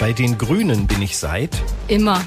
Bei den Grünen bin ich seit. Immer.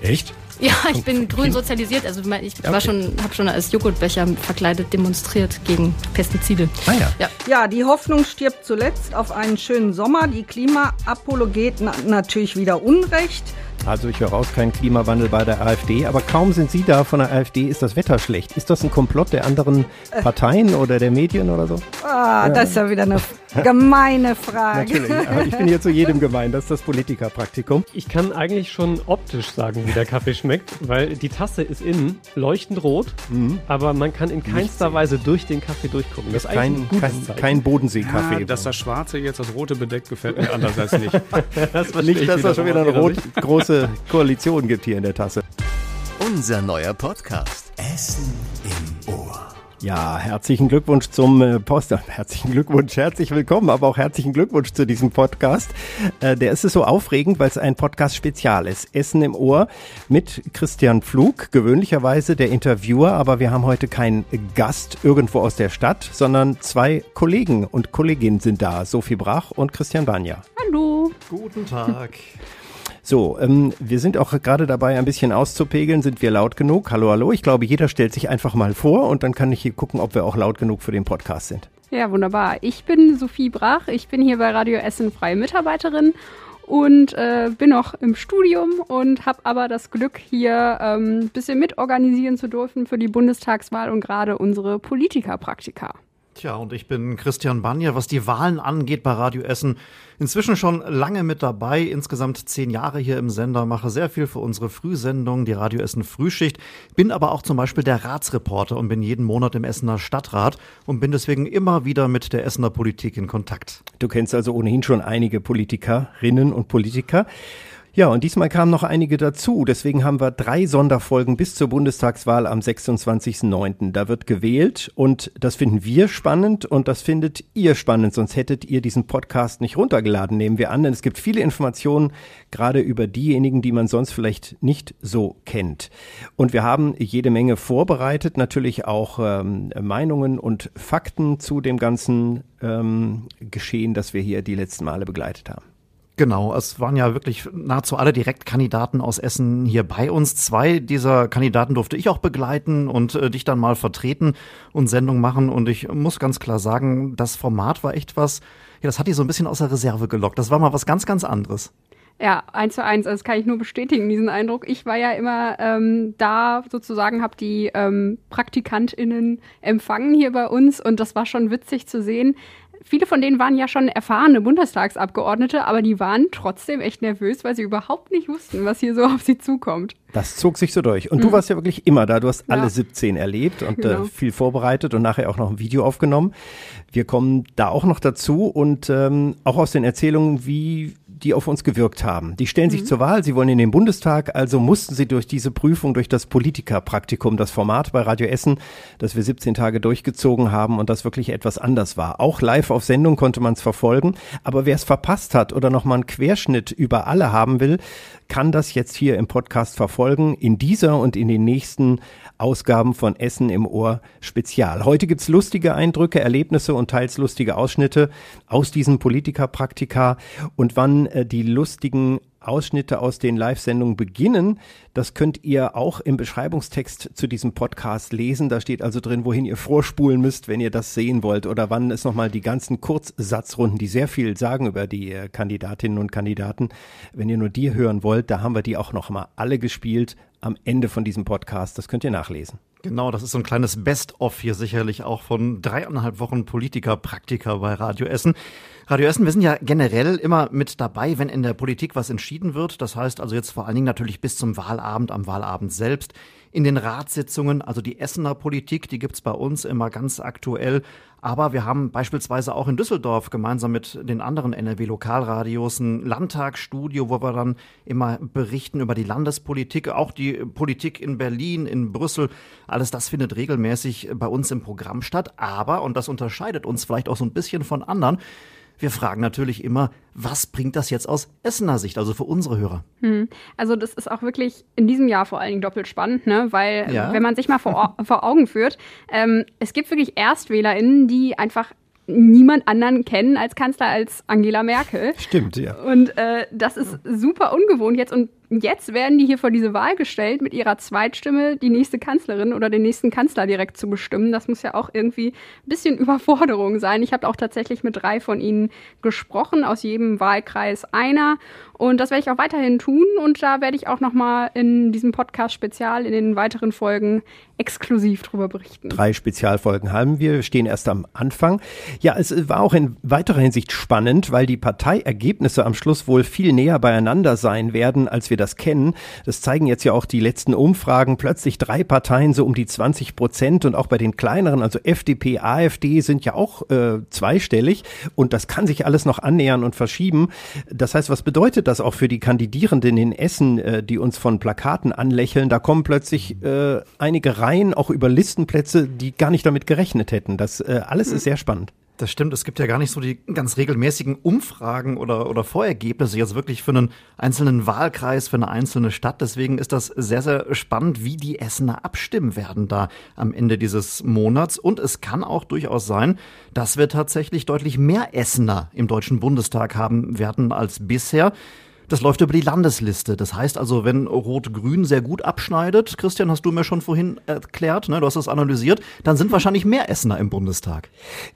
Echt? Ja, ich bin grün sozialisiert. Also ich war okay. schon, habe schon als Joghurtbecher verkleidet demonstriert gegen Pestizide. Ah ja. ja. Ja, die Hoffnung stirbt zuletzt auf einen schönen Sommer. Die Klimaapologeten natürlich wieder Unrecht. Also ich höre raus, kein Klimawandel bei der AfD, aber kaum sind Sie da von der AfD, ist das Wetter schlecht. Ist das ein Komplott der anderen äh. Parteien oder der Medien oder so? Ah, ja. das ist ja wieder eine gemeine Frage. Natürlich, aber ich bin hier zu jedem gemein, das ist das Politikerpraktikum. Ich kann eigentlich schon optisch sagen, wie der Kaffee schmeckt, weil die Tasse ist innen leuchtend rot, mhm. aber man kann in keinster Weise durch den Kaffee durchgucken. Das ist kein, kein, kein Bodensee-Kaffee. Ja, dass das Schwarze jetzt das Rote bedeckt, gefällt mir andererseits nicht. das nicht, dass das schon wieder eine rot, große Koalition gibt hier in der Tasse. Unser neuer Podcast. Essen im Ohr. Ja, herzlichen Glückwunsch zum äh, Poster. Herzlichen Glückwunsch, herzlich willkommen, aber auch herzlichen Glückwunsch zu diesem Podcast. Äh, der ist es so aufregend, weil es ein Podcast-Spezial ist. Essen im Ohr mit Christian Pflug, gewöhnlicherweise der Interviewer, aber wir haben heute keinen Gast irgendwo aus der Stadt, sondern zwei Kollegen und Kolleginnen sind da. Sophie Brach und Christian Banja. Hallo. Guten Tag. So, ähm, wir sind auch gerade dabei, ein bisschen auszupegeln. Sind wir laut genug? Hallo, hallo. Ich glaube, jeder stellt sich einfach mal vor und dann kann ich hier gucken, ob wir auch laut genug für den Podcast sind. Ja, wunderbar. Ich bin Sophie Brach. Ich bin hier bei Radio Essen freie Mitarbeiterin und äh, bin noch im Studium und habe aber das Glück, hier ein ähm, bisschen mitorganisieren zu dürfen für die Bundestagswahl und gerade unsere Politikerpraktika. Tja, und ich bin Christian Banja, was die Wahlen angeht bei Radio Essen. Inzwischen schon lange mit dabei, insgesamt zehn Jahre hier im Sender, mache sehr viel für unsere Frühsendung, die Radio Essen Frühschicht, bin aber auch zum Beispiel der Ratsreporter und bin jeden Monat im Essener Stadtrat und bin deswegen immer wieder mit der Essener Politik in Kontakt. Du kennst also ohnehin schon einige Politikerinnen und Politiker. Ja, und diesmal kamen noch einige dazu. Deswegen haben wir drei Sonderfolgen bis zur Bundestagswahl am 26.09. Da wird gewählt und das finden wir spannend und das findet ihr spannend. Sonst hättet ihr diesen Podcast nicht runtergeladen, nehmen wir an. Denn es gibt viele Informationen, gerade über diejenigen, die man sonst vielleicht nicht so kennt. Und wir haben jede Menge vorbereitet, natürlich auch ähm, Meinungen und Fakten zu dem ganzen ähm, Geschehen, das wir hier die letzten Male begleitet haben. Genau, es waren ja wirklich nahezu alle Direktkandidaten aus Essen hier bei uns. Zwei dieser Kandidaten durfte ich auch begleiten und äh, dich dann mal vertreten und Sendung machen. Und ich muss ganz klar sagen, das Format war echt was, ja, das hat die so ein bisschen aus der Reserve gelockt. Das war mal was ganz, ganz anderes. Ja, eins zu eins, also das kann ich nur bestätigen, diesen Eindruck. Ich war ja immer ähm, da sozusagen, habe die ähm, PraktikantInnen empfangen hier bei uns und das war schon witzig zu sehen, viele von denen waren ja schon erfahrene Bundestagsabgeordnete, aber die waren trotzdem echt nervös, weil sie überhaupt nicht wussten, was hier so auf sie zukommt. Das zog sich so durch. Und mhm. du warst ja wirklich immer da. Du hast ja. alle 17 erlebt und äh, genau. äh, viel vorbereitet und nachher auch noch ein Video aufgenommen. Wir kommen da auch noch dazu und ähm, auch aus den Erzählungen, wie die auf uns gewirkt haben. Die stellen sich mhm. zur Wahl, sie wollen in den Bundestag, also mussten sie durch diese Prüfung, durch das Politikerpraktikum, das Format bei Radio Essen, das wir 17 Tage durchgezogen haben und das wirklich etwas anders war. Auch live auf Sendung konnte man es verfolgen, aber wer es verpasst hat oder nochmal einen Querschnitt über alle haben will, kann das jetzt hier im Podcast verfolgen, in dieser und in den nächsten Ausgaben von Essen im Ohr Spezial. Heute gibt's lustige Eindrücke, Erlebnisse und teils lustige Ausschnitte aus diesen Politikerpraktika. Und wann äh, die lustigen Ausschnitte aus den Live-Sendungen beginnen. Das könnt ihr auch im Beschreibungstext zu diesem Podcast lesen. Da steht also drin, wohin ihr vorspulen müsst, wenn ihr das sehen wollt oder wann es nochmal die ganzen Kurzsatzrunden, die sehr viel sagen über die äh, Kandidatinnen und Kandidaten. Wenn ihr nur die hören wollt, da haben wir die auch nochmal alle gespielt am Ende von diesem Podcast. Das könnt ihr nachlesen. Genau, das ist so ein kleines Best-of hier sicherlich auch von dreieinhalb Wochen Politiker-Praktika bei Radio Essen. Radio Essen, wir sind ja generell immer mit dabei, wenn in der Politik was entschieden wird. Das heißt also jetzt vor allen Dingen natürlich bis zum Wahlabend, am Wahlabend selbst in den Ratssitzungen, also die Essener Politik, die gibt's bei uns immer ganz aktuell. Aber wir haben beispielsweise auch in Düsseldorf gemeinsam mit den anderen NRW-Lokalradios ein Landtagsstudio, wo wir dann immer berichten über die Landespolitik, auch die Politik in Berlin, in Brüssel. Alles das findet regelmäßig bei uns im Programm statt. Aber, und das unterscheidet uns vielleicht auch so ein bisschen von anderen, wir fragen natürlich immer, was bringt das jetzt aus Essener Sicht, also für unsere Hörer? Hm. Also das ist auch wirklich in diesem Jahr vor allen Dingen doppelt spannend, ne? weil ja. wenn man sich mal vor, vor Augen führt, ähm, es gibt wirklich ErstwählerInnen, die einfach niemand anderen kennen als Kanzler als Angela Merkel. Stimmt, ja. Und äh, das ist super ungewohnt jetzt. Und jetzt werden die hier vor diese Wahl gestellt, mit ihrer Zweitstimme die nächste Kanzlerin oder den nächsten Kanzler direkt zu bestimmen. Das muss ja auch irgendwie ein bisschen Überforderung sein. Ich habe auch tatsächlich mit drei von ihnen gesprochen, aus jedem Wahlkreis einer. Und das werde ich auch weiterhin tun. Und da werde ich auch nochmal in diesem Podcast spezial in den weiteren Folgen exklusiv drüber berichten. Drei Spezialfolgen haben wir. Wir stehen erst am Anfang. Ja, es war auch in weiterer Hinsicht spannend, weil die Parteiergebnisse am Schluss wohl viel näher beieinander sein werden, als wir das kennen. Das zeigen jetzt ja auch die letzten Umfragen. Plötzlich drei Parteien so um die 20 Prozent und auch bei den kleineren, also FDP, AfD sind ja auch äh, zweistellig und das kann sich alles noch annähern und verschieben. Das heißt, was bedeutet das auch für die Kandidierenden in Essen, äh, die uns von Plakaten anlächeln? Da kommen plötzlich äh, einige Reihen auch über Listenplätze, die gar nicht damit gerechnet hätten. Das äh, alles ist sehr spannend. Das stimmt, es gibt ja gar nicht so die ganz regelmäßigen Umfragen oder, oder Vorergebnisse jetzt wirklich für einen einzelnen Wahlkreis, für eine einzelne Stadt. Deswegen ist das sehr, sehr spannend, wie die Essener abstimmen werden da am Ende dieses Monats. Und es kann auch durchaus sein, dass wir tatsächlich deutlich mehr Essener im Deutschen Bundestag haben werden als bisher. Das läuft über die Landesliste. Das heißt also, wenn Rot-Grün sehr gut abschneidet, Christian, hast du mir schon vorhin erklärt, ne, du hast das analysiert, dann sind wahrscheinlich mehr Essener im Bundestag.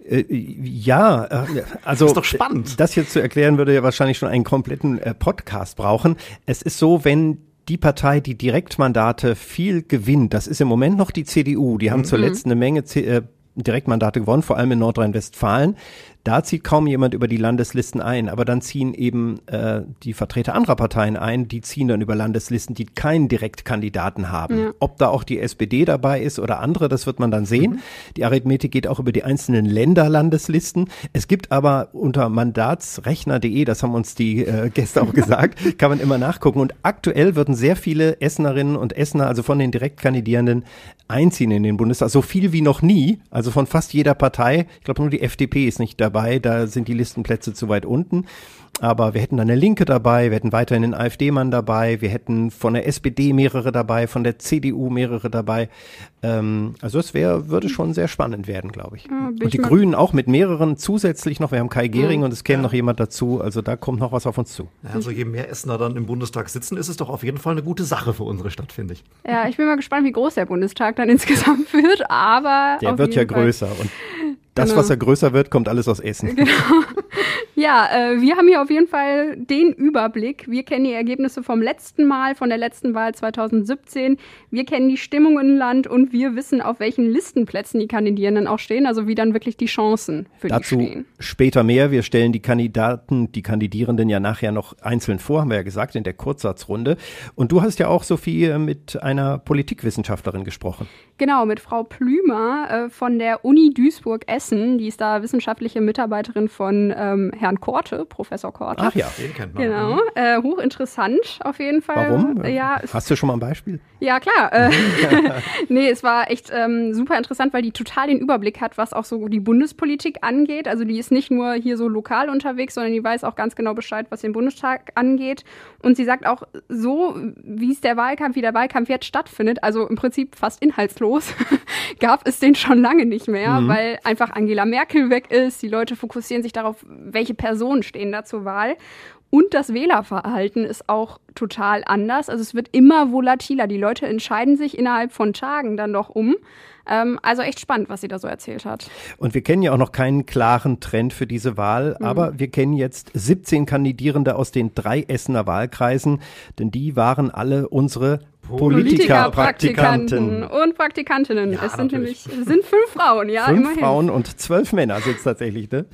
Äh, ja, äh, also. Das ist doch spannend. Das jetzt zu erklären, würde ja wahrscheinlich schon einen kompletten äh, Podcast brauchen. Es ist so, wenn die Partei, die Direktmandate viel gewinnt, das ist im Moment noch die CDU. Die haben mhm. zuletzt eine Menge C äh, Direktmandate gewonnen, vor allem in Nordrhein-Westfalen. Da zieht kaum jemand über die Landeslisten ein, aber dann ziehen eben äh, die Vertreter anderer Parteien ein, die ziehen dann über Landeslisten, die keinen Direktkandidaten haben. Ja. Ob da auch die SPD dabei ist oder andere, das wird man dann sehen. Mhm. Die Arithmetik geht auch über die einzelnen Länderlandeslisten. Es gibt aber unter mandatsrechner.de, das haben uns die äh, Gäste auch gesagt, kann man immer nachgucken. Und aktuell würden sehr viele Essenerinnen und Essener, also von den Direktkandidierenden, einziehen in den Bundestag. So viel wie noch nie, also von fast jeder Partei. Ich glaube nur die FDP ist nicht dabei dabei, da sind die Listenplätze zu weit unten. Aber wir hätten dann eine Linke dabei, wir hätten weiterhin einen AfD-Mann dabei, wir hätten von der SPD mehrere dabei, von der CDU mehrere dabei. Ähm, also es wäre, würde schon sehr spannend werden, glaube ich. Ja, und die Grünen auch mit mehreren zusätzlich noch. Wir haben Kai Gehring mhm. und es käme ja. noch jemand dazu. Also da kommt noch was auf uns zu. Also je mehr Essener dann im Bundestag sitzen, ist es doch auf jeden Fall eine gute Sache für unsere Stadt, finde ich. Ja, ich bin mal gespannt, wie groß der Bundestag dann insgesamt wird, aber. Der wird ja Fall. größer und das, genau. was er größer wird, kommt alles aus Essen. Genau. Ja, äh, wir haben hier auf jeden Fall den Überblick. Wir kennen die Ergebnisse vom letzten Mal, von der letzten Wahl 2017. Wir kennen die Stimmung im Land und wir wissen, auf welchen Listenplätzen die Kandidierenden auch stehen, also wie dann wirklich die Chancen für Dazu die stehen. Später mehr. Wir stellen die Kandidaten, die Kandidierenden ja nachher noch einzeln vor, haben wir ja gesagt, in der Kurzsatzrunde. Und du hast ja auch, Sophie, mit einer Politikwissenschaftlerin gesprochen. Genau, mit Frau Plümer äh, von der Uni Duisburg-Essen. Die ist da wissenschaftliche Mitarbeiterin von ähm, Herrn Korte, Professor Korte. Ach ja, den kennt man. Genau, äh, hochinteressant auf jeden Fall. Warum? Ja, Hast du schon mal ein Beispiel? Ja, klar. Äh, nee, es war echt ähm, super interessant, weil die total den Überblick hat, was auch so die Bundespolitik angeht. Also die ist nicht nur hier so lokal unterwegs, sondern die weiß auch ganz genau Bescheid, was den Bundestag angeht. Und sie sagt auch so, wie es der Wahlkampf, wie der Wahlkampf jetzt stattfindet, also im Prinzip fast inhaltslos, gab es den schon lange nicht mehr, mhm. weil einfach Angela Merkel weg ist. Die Leute fokussieren sich darauf, welche Personen stehen da zur Wahl. Und das Wählerverhalten ist auch total anders. Also es wird immer volatiler. Die Leute entscheiden sich innerhalb von Tagen dann doch um. Ähm, also echt spannend, was sie da so erzählt hat. Und wir kennen ja auch noch keinen klaren Trend für diese Wahl, mhm. aber wir kennen jetzt 17 Kandidierende aus den drei Essener Wahlkreisen, denn die waren alle unsere Politiker, Praktikanten und Praktikantinnen. Ja, es sind natürlich. nämlich sind fünf Frauen, ja, fünf immerhin. Frauen und zwölf Männer sind es tatsächlich, ne?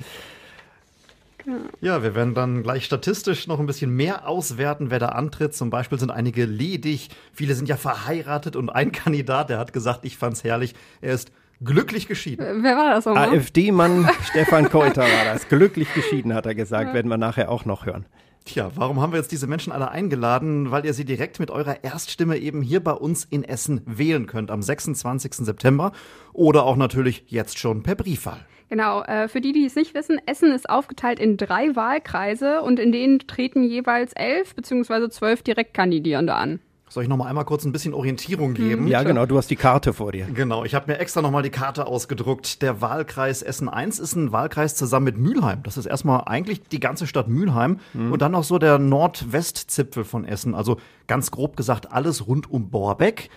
Ja, wir werden dann gleich statistisch noch ein bisschen mehr auswerten, wer da antritt. Zum Beispiel sind einige ledig, viele sind ja verheiratet und ein Kandidat, der hat gesagt, ich fand's herrlich, er ist glücklich geschieden. Wer war das nochmal? AfD-Mann Stefan Keuter war das. Glücklich geschieden, hat er gesagt, werden wir nachher auch noch hören. Tja, warum haben wir jetzt diese Menschen alle eingeladen? Weil ihr sie direkt mit eurer Erststimme eben hier bei uns in Essen wählen könnt am 26. September oder auch natürlich jetzt schon per Briefwahl. Genau, äh, für die, die es nicht wissen, Essen ist aufgeteilt in drei Wahlkreise und in denen treten jeweils elf bzw. zwölf Direktkandidierende an. Soll ich noch mal einmal kurz ein bisschen Orientierung geben? Ja, genau, du hast die Karte vor dir. Genau, ich habe mir extra noch mal die Karte ausgedruckt. Der Wahlkreis Essen 1 ist ein Wahlkreis zusammen mit Mülheim. Das ist erstmal eigentlich die ganze Stadt Mülheim mhm. und dann noch so der Nordwestzipfel von Essen. Also ganz grob gesagt alles rund um Borbeck.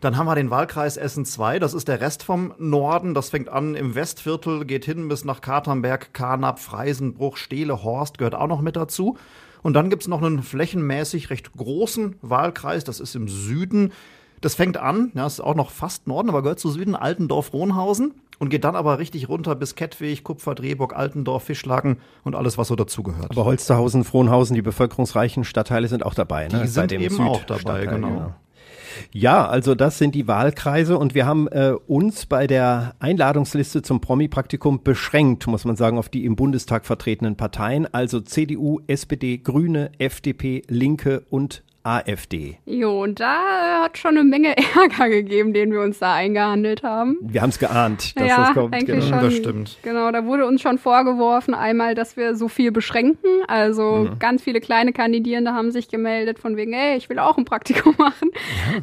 Dann haben wir den Wahlkreis Essen 2, das ist der Rest vom Norden. Das fängt an im Westviertel, geht hin bis nach Katernberg, Karnap, Freisenbruch, Steele, Horst gehört auch noch mit dazu. Und dann gibt es noch einen flächenmäßig recht großen Wahlkreis, das ist im Süden. Das fängt an, ja, ist auch noch fast Norden, aber gehört zu Süden, Altendorf-Rohnhausen und geht dann aber richtig runter bis Kettwig, Kupfer, Drehburg, Altendorf, Fischlaken und alles, was so dazugehört. Aber Holsterhausen, Frohnhausen, die bevölkerungsreichen Stadtteile sind auch dabei, ne? Die sind eben Süd auch dabei, genau. genau. Ja, also das sind die Wahlkreise und wir haben äh, uns bei der Einladungsliste zum Promi-Praktikum beschränkt, muss man sagen, auf die im Bundestag vertretenen Parteien, also CDU, SPD, Grüne, FDP, Linke und AfD. Jo, und da hat schon eine Menge Ärger gegeben, den wir uns da eingehandelt haben. Wir haben es geahnt, dass ja, das kommt. Eigentlich genau. schon, das stimmt. Genau, da wurde uns schon vorgeworfen, einmal, dass wir so viel beschränken. Also mhm. ganz viele kleine Kandidierende haben sich gemeldet von wegen, ey, ich will auch ein Praktikum machen.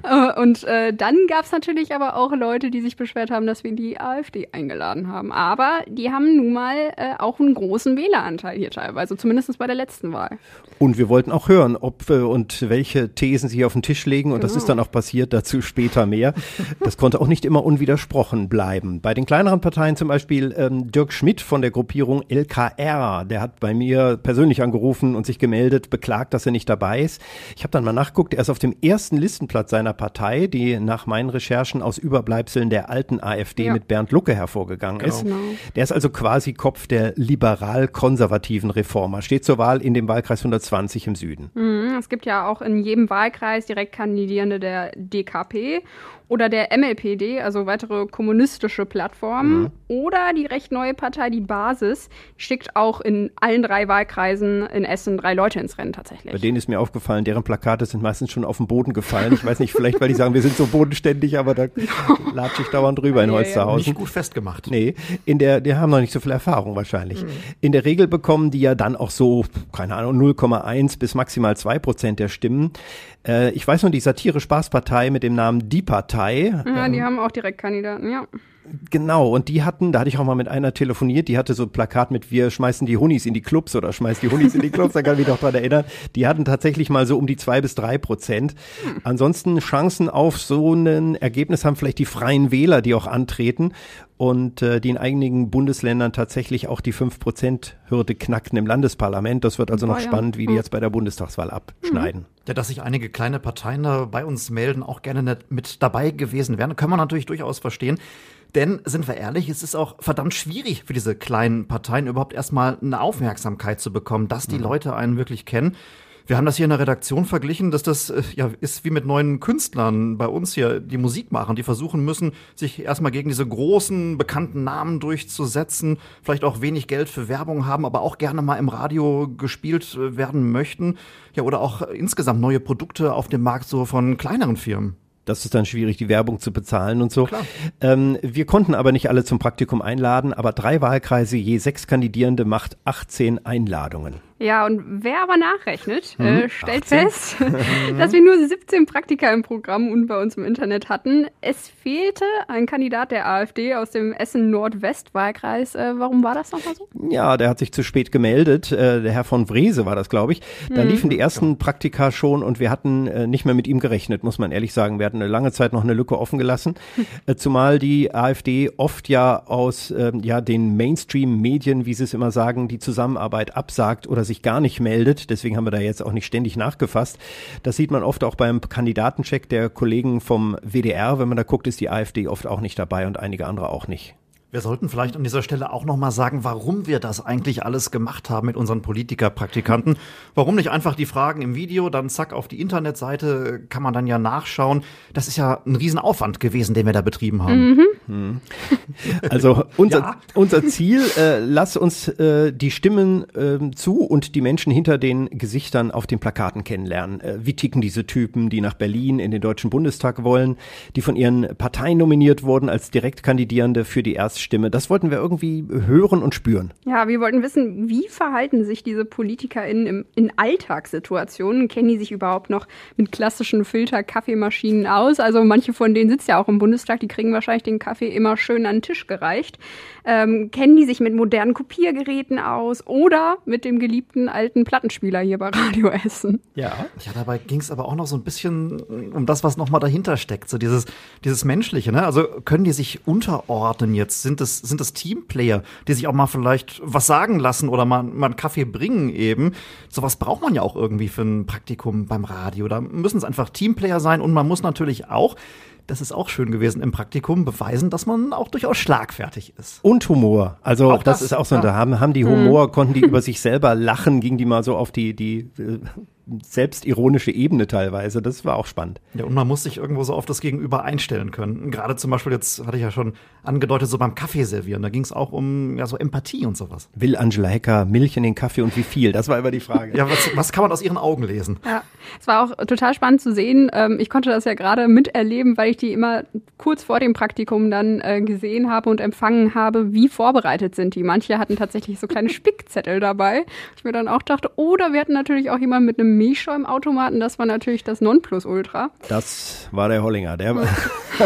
Ja. Äh, und äh, dann gab es natürlich aber auch Leute, die sich beschwert haben, dass wir die AfD eingeladen haben. Aber die haben nun mal äh, auch einen großen Wähleranteil hier teilweise, zumindest bei der letzten Wahl. Und wir wollten auch hören, ob und welche welche Thesen sie auf den Tisch legen und genau. das ist dann auch passiert, dazu später mehr. Das konnte auch nicht immer unwidersprochen bleiben. Bei den kleineren Parteien zum Beispiel ähm, Dirk Schmidt von der Gruppierung LKR, der hat bei mir persönlich angerufen und sich gemeldet, beklagt, dass er nicht dabei ist. Ich habe dann mal nachguckt, er ist auf dem ersten Listenplatz seiner Partei, die nach meinen Recherchen aus Überbleibseln der alten AfD ja. mit Bernd Lucke hervorgegangen genau. ist. Genau. Der ist also quasi Kopf der liberal-konservativen Reformer, steht zur Wahl in dem Wahlkreis 120 im Süden. Mhm, es gibt ja auch in jedem Wahlkreis direkt Kandidierende der DKP oder der MLPD, also weitere kommunistische Plattformen, mhm. oder die recht neue Partei, die Basis, schickt auch in allen drei Wahlkreisen in Essen drei Leute ins Rennen tatsächlich. Bei denen ist mir aufgefallen, deren Plakate sind meistens schon auf den Boden gefallen. Ich weiß nicht, vielleicht, weil die sagen, wir sind so bodenständig, aber da latsche ich dauernd drüber in Holsterhausen. Nicht gut festgemacht. Nee, in der, die haben noch nicht so viel Erfahrung wahrscheinlich. Mhm. In der Regel bekommen die ja dann auch so, keine Ahnung, 0,1 bis maximal 2 Prozent der Stimmen. Äh, ich weiß nur, die Satire-Spaßpartei mit dem Namen Die Partei. Ja, ähm, die haben auch Direktkandidaten, ja. Genau, und die hatten, da hatte ich auch mal mit einer telefoniert, die hatte so ein Plakat mit wir schmeißen die Hunis in die Clubs oder schmeißt die Hunis in die Clubs, da kann ich mich doch dran erinnern. Die hatten tatsächlich mal so um die zwei bis drei Prozent. Hm. Ansonsten Chancen auf so ein Ergebnis haben vielleicht die Freien Wähler, die auch antreten und äh, die in einigen Bundesländern tatsächlich auch die 5%-Hürde knacken im Landesparlament. Das wird also noch spannend, wie die hm. jetzt bei der Bundestagswahl abschneiden. Ja, dass sich einige kleine Parteien da bei uns melden, auch gerne mit dabei gewesen wären, können wir natürlich durchaus verstehen. Denn, sind wir ehrlich, es ist auch verdammt schwierig für diese kleinen Parteien überhaupt erstmal eine Aufmerksamkeit zu bekommen, dass die mhm. Leute einen wirklich kennen. Wir haben das hier in der Redaktion verglichen, dass das äh, ja ist wie mit neuen Künstlern bei uns hier, die Musik machen, die versuchen müssen, sich erstmal gegen diese großen bekannten Namen durchzusetzen, vielleicht auch wenig Geld für Werbung haben, aber auch gerne mal im Radio gespielt äh, werden möchten, ja oder auch insgesamt neue Produkte auf dem Markt so von kleineren Firmen. Das ist dann schwierig, die Werbung zu bezahlen und so. Ähm, wir konnten aber nicht alle zum Praktikum einladen, aber drei Wahlkreise, je sechs Kandidierende macht 18 Einladungen. Ja, und wer aber nachrechnet, hm, äh, stellt 18. fest, dass wir nur 17 Praktika im Programm und bei uns im Internet hatten. Es fehlte ein Kandidat der AfD aus dem Essen-Nordwest-Wahlkreis. Äh, warum war das nochmal so? Ja, der hat sich zu spät gemeldet. Äh, der Herr von Wrese war das, glaube ich. Da hm. liefen die ersten Praktika schon und wir hatten äh, nicht mehr mit ihm gerechnet, muss man ehrlich sagen. Wir hatten eine lange Zeit noch eine Lücke offen gelassen. Äh, zumal die AfD oft ja aus ähm, ja, den Mainstream-Medien, wie sie es immer sagen, die Zusammenarbeit absagt oder sich gar nicht meldet. Deswegen haben wir da jetzt auch nicht ständig nachgefasst. Das sieht man oft auch beim Kandidatencheck der Kollegen vom WDR. Wenn man da guckt, ist die AfD oft auch nicht dabei und einige andere auch nicht. Wir sollten vielleicht an dieser Stelle auch noch mal sagen, warum wir das eigentlich alles gemacht haben mit unseren Politikerpraktikanten. Warum nicht einfach die Fragen im Video, dann zack auf die Internetseite kann man dann ja nachschauen. Das ist ja ein Riesenaufwand gewesen, den wir da betrieben haben. Mhm. Hm. Also unser, ja. unser Ziel, äh, lass uns äh, die Stimmen äh, zu und die Menschen hinter den Gesichtern auf den Plakaten kennenlernen. Äh, wie ticken diese Typen, die nach Berlin in den Deutschen Bundestag wollen, die von ihren Parteien nominiert wurden als Direktkandidierende für die Erst Gaststimme, das wollten wir irgendwie hören und spüren. Ja, wir wollten wissen, wie verhalten sich diese PolitikerInnen im, in Alltagssituationen? Kennen die sich überhaupt noch mit klassischen Filter-Kaffeemaschinen aus? Also manche von denen sitzen ja auch im Bundestag, die kriegen wahrscheinlich den Kaffee immer schön an den Tisch gereicht. Ähm, kennen die sich mit modernen Kopiergeräten aus oder mit dem geliebten alten Plattenspieler hier bei Radio Essen? Ja. Ja, dabei ging es aber auch noch so ein bisschen um das, was nochmal dahinter steckt. So dieses, dieses Menschliche, ne? Also können die sich unterordnen jetzt? Sind das, sind das Teamplayer, die sich auch mal vielleicht was sagen lassen oder mal, mal einen Kaffee bringen eben? Sowas braucht man ja auch irgendwie für ein Praktikum beim Radio. Da müssen es einfach Teamplayer sein und man muss natürlich auch das ist auch schön gewesen im Praktikum, beweisen, dass man auch durchaus schlagfertig ist. Und Humor. Also auch das, das, ist auch so, ja. da haben, haben die Humor, mhm. konnten die über sich selber lachen, ging die mal so auf die, die äh, selbstironische Ebene teilweise. Das war auch spannend. Ja, und man muss sich irgendwo so auf das Gegenüber einstellen können. Gerade zum Beispiel, jetzt hatte ich ja schon angedeutet, so beim Kaffee servieren. Da ging es auch um ja, so Empathie und sowas. Will Angela Hecker Milch in den Kaffee und wie viel? Das war immer die Frage. ja, was, was kann man aus ihren Augen lesen? Ja, es war auch total spannend zu sehen. Ähm, ich konnte das ja gerade miterleben, weil ich die immer kurz vor dem Praktikum dann äh, gesehen habe und empfangen habe, wie vorbereitet sind die. Manche hatten tatsächlich so kleine Spickzettel dabei. Ich mir dann auch dachte, oder wir hatten natürlich auch jemanden mit einem Milchschäumautomaten, das war natürlich das Nonplusultra. Das war der Hollinger. Der, äh,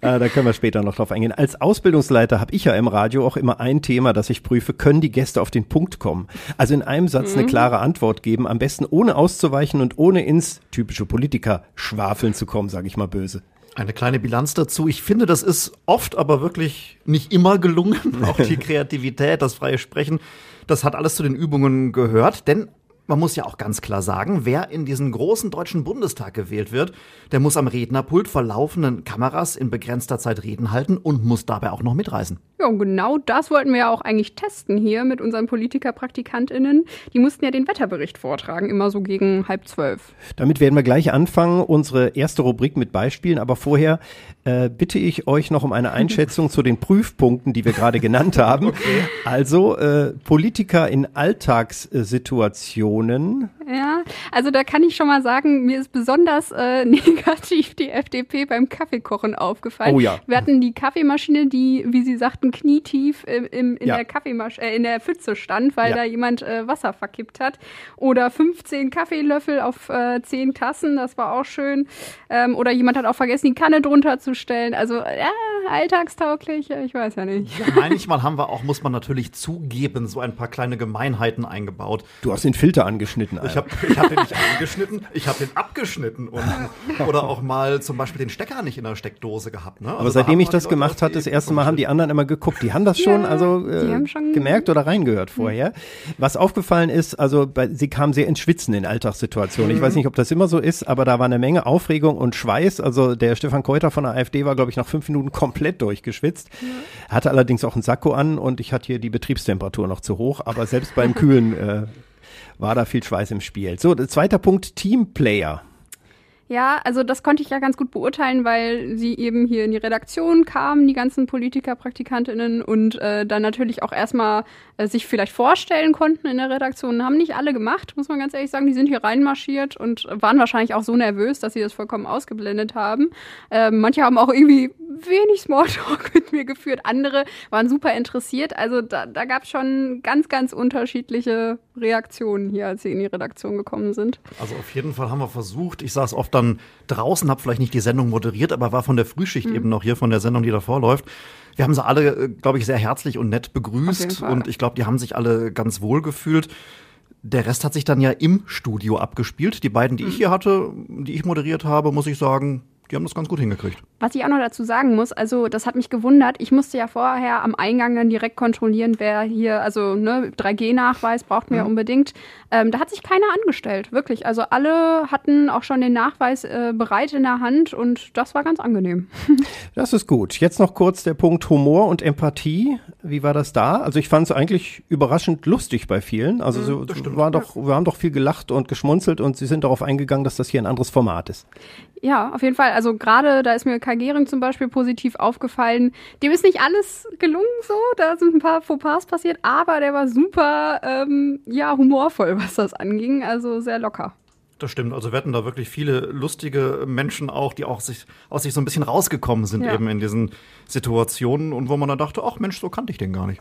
da können wir später noch drauf eingehen. Als Ausbildungsleiter habe ich ja im Radio auch immer ein Thema, das ich prüfe. Können die Gäste auf den Punkt kommen? Also in einem Satz mhm. eine klare Antwort geben, am besten ohne auszuweichen und ohne ins typische Politiker schwafeln zu kommen, sage ich mal böse. Eine kleine Bilanz dazu. Ich finde, das ist oft, aber wirklich nicht immer gelungen. Auch die Kreativität, das freie Sprechen, das hat alles zu den Übungen gehört. Denn man muss ja auch ganz klar sagen, wer in diesen großen deutschen Bundestag gewählt wird, der muss am Rednerpult vor laufenden Kameras in begrenzter Zeit Reden halten und muss dabei auch noch mitreisen. Ja, und genau das wollten wir ja auch eigentlich testen hier mit unseren Politiker-PraktikantInnen. Die mussten ja den Wetterbericht vortragen, immer so gegen halb zwölf. Damit werden wir gleich anfangen, unsere erste Rubrik mit Beispielen. Aber vorher äh, bitte ich euch noch um eine Einschätzung zu den Prüfpunkten, die wir gerade genannt haben. Okay. Also äh, Politiker in Alltagssituationen. Ja, also da kann ich schon mal sagen, mir ist besonders äh, negativ die FDP beim Kaffeekochen aufgefallen. Oh ja. Wir hatten die Kaffeemaschine, die, wie Sie sagten, knietief im, im, in, ja. der Kaffeemasch äh, in der Pfütze stand, weil ja. da jemand äh, Wasser verkippt hat. Oder 15 Kaffeelöffel auf äh, 10 Tassen, das war auch schön. Ähm, oder jemand hat auch vergessen, die Kanne drunter zu stellen. Also, ja, alltagstauglich, ich weiß ja nicht. Ja, manchmal haben wir auch, muss man natürlich zugeben, so ein paar kleine Gemeinheiten eingebaut. Du hast den Filter angeschnitten. Alter. Ich habe ich hab den nicht angeschnitten, ich habe den abgeschnitten und, oder auch mal zum Beispiel den Stecker nicht in der Steckdose gehabt. Ne? Also Aber seitdem ich das gemacht habe, das erste Mal haben die anderen immer geguckt. Die haben das schon, ja, also äh, schon gemerkt oder reingehört vorher. Was aufgefallen ist, also bei, sie kam sehr ins Schwitzen in Alltagssituationen. Ich weiß nicht, ob das immer so ist, aber da war eine Menge Aufregung und Schweiß. Also der Stefan Keuter von der AfD war, glaube ich, nach fünf Minuten komplett durchgeschwitzt. Ja. Hatte allerdings auch einen Sakko an und ich hatte hier die Betriebstemperatur noch zu hoch. Aber selbst beim Kühlen äh, war da viel Schweiß im Spiel. So, zweiter Punkt, Teamplayer. Ja, also das konnte ich ja ganz gut beurteilen, weil sie eben hier in die Redaktion kamen, die ganzen Politiker, Praktikantinnen und äh, dann natürlich auch erstmal äh, sich vielleicht vorstellen konnten in der Redaktion. Haben nicht alle gemacht, muss man ganz ehrlich sagen. Die sind hier reinmarschiert und waren wahrscheinlich auch so nervös, dass sie das vollkommen ausgeblendet haben. Äh, manche haben auch irgendwie wenig Smalltalk mit mir geführt. Andere waren super interessiert. Also da, da gab es schon ganz, ganz unterschiedliche Reaktionen hier, als sie in die Redaktion gekommen sind. Also auf jeden Fall haben wir versucht. Ich saß oft dann draußen, habe vielleicht nicht die Sendung moderiert, aber war von der Frühschicht mhm. eben noch hier, von der Sendung, die davor läuft. Wir haben sie alle, äh, glaube ich, sehr herzlich und nett begrüßt und ich glaube, die haben sich alle ganz wohl gefühlt. Der Rest hat sich dann ja im Studio abgespielt. Die beiden, die mhm. ich hier hatte, die ich moderiert habe, muss ich sagen, die haben das ganz gut hingekriegt. Was ich auch noch dazu sagen muss, also das hat mich gewundert. Ich musste ja vorher am Eingang dann direkt kontrollieren, wer hier, also ne, 3G-Nachweis braucht man mhm. ja unbedingt. Ähm, da hat sich keiner angestellt, wirklich. Also alle hatten auch schon den Nachweis äh, bereit in der Hand und das war ganz angenehm. Das ist gut. Jetzt noch kurz der Punkt Humor und Empathie. Wie war das da? Also ich fand es eigentlich überraschend lustig bei vielen. Also mhm, so, war doch, wir haben doch viel gelacht und geschmunzelt und sie sind darauf eingegangen, dass das hier ein anderes Format ist. Ja, auf jeden Fall. Also gerade, da ist mir Kai Gehring zum Beispiel positiv aufgefallen. Dem ist nicht alles gelungen so, da sind ein paar Fauxpas passiert, aber der war super, ähm, ja, humorvoll, was das anging, also sehr locker. Das stimmt. Also wir hatten da wirklich viele lustige Menschen auch, die auch sich, aus sich so ein bisschen rausgekommen sind ja. eben in diesen Situationen und wo man dann dachte, ach Mensch, so kannte ich den gar nicht.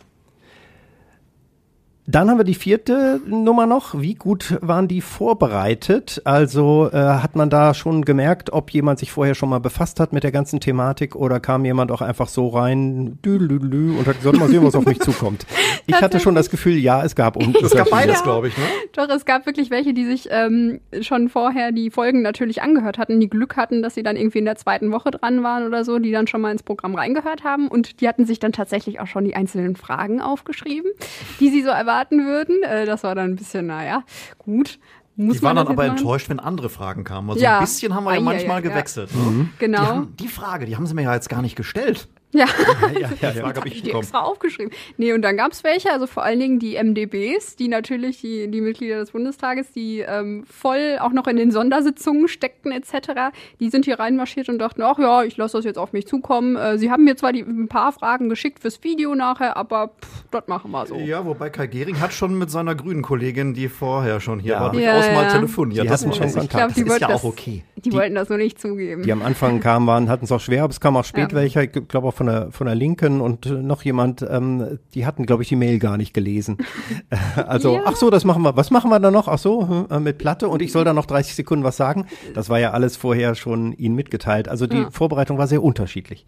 Dann haben wir die vierte Nummer noch. Wie gut waren die vorbereitet? Also äh, hat man da schon gemerkt, ob jemand sich vorher schon mal befasst hat mit der ganzen Thematik oder kam jemand auch einfach so rein dü, dü, dü, und hat gesagt, mal sehen, was auf mich zukommt. Ich hatte schon das Gefühl, ja, es gab Es gab beides, glaube ich. Ne? Doch, es gab wirklich welche, die sich ähm, schon vorher die Folgen natürlich angehört hatten, die Glück hatten, dass sie dann irgendwie in der zweiten Woche dran waren oder so, die dann schon mal ins Programm reingehört haben und die hatten sich dann tatsächlich auch schon die einzelnen Fragen aufgeschrieben, die sie so erwarten erwarten würden. Äh, das war dann ein bisschen, naja, gut. Muss die waren dann aber machen? enttäuscht, wenn andere Fragen kamen. Also ja. ein bisschen haben wir ja, ja manchmal ja, gewechselt. Ne? Mhm. Genau. Die, haben, die Frage, die haben sie mir ja jetzt gar nicht gestellt. Ja, ja, ja, die Frage habe ich die extra aufgeschrieben. Nee, und dann gab es welche, also vor allen Dingen die MDBs, die natürlich, die, die Mitglieder des Bundestages, die ähm, voll auch noch in den Sondersitzungen steckten etc., die sind hier reinmarschiert und dachten, ach ja, ich lasse das jetzt auf mich zukommen. Äh, sie haben mir zwar die, ein paar Fragen geschickt fürs Video nachher, aber pff, das machen wir so. Ja, wobei Kai Gehring hat schon mit seiner grünen Kollegin, die vorher schon hier ja. war, durchaus ja, mal telefoniert. Die das hatten schon ich glaub, die das ist ja auch okay. Die, die, wollten das nur nicht zugeben. Die am Anfang kamen, waren, hatten es auch schwer, aber es kam auch spät welche, ich glaube auch von der, von der Linken und noch jemand, ähm, die hatten, glaube ich, die Mail gar nicht gelesen. also, ja. ach so, das machen wir. Was machen wir da noch? Ach so, hm, äh, mit Platte und ich soll da noch 30 Sekunden was sagen. Das war ja alles vorher schon Ihnen mitgeteilt. Also die ja. Vorbereitung war sehr unterschiedlich.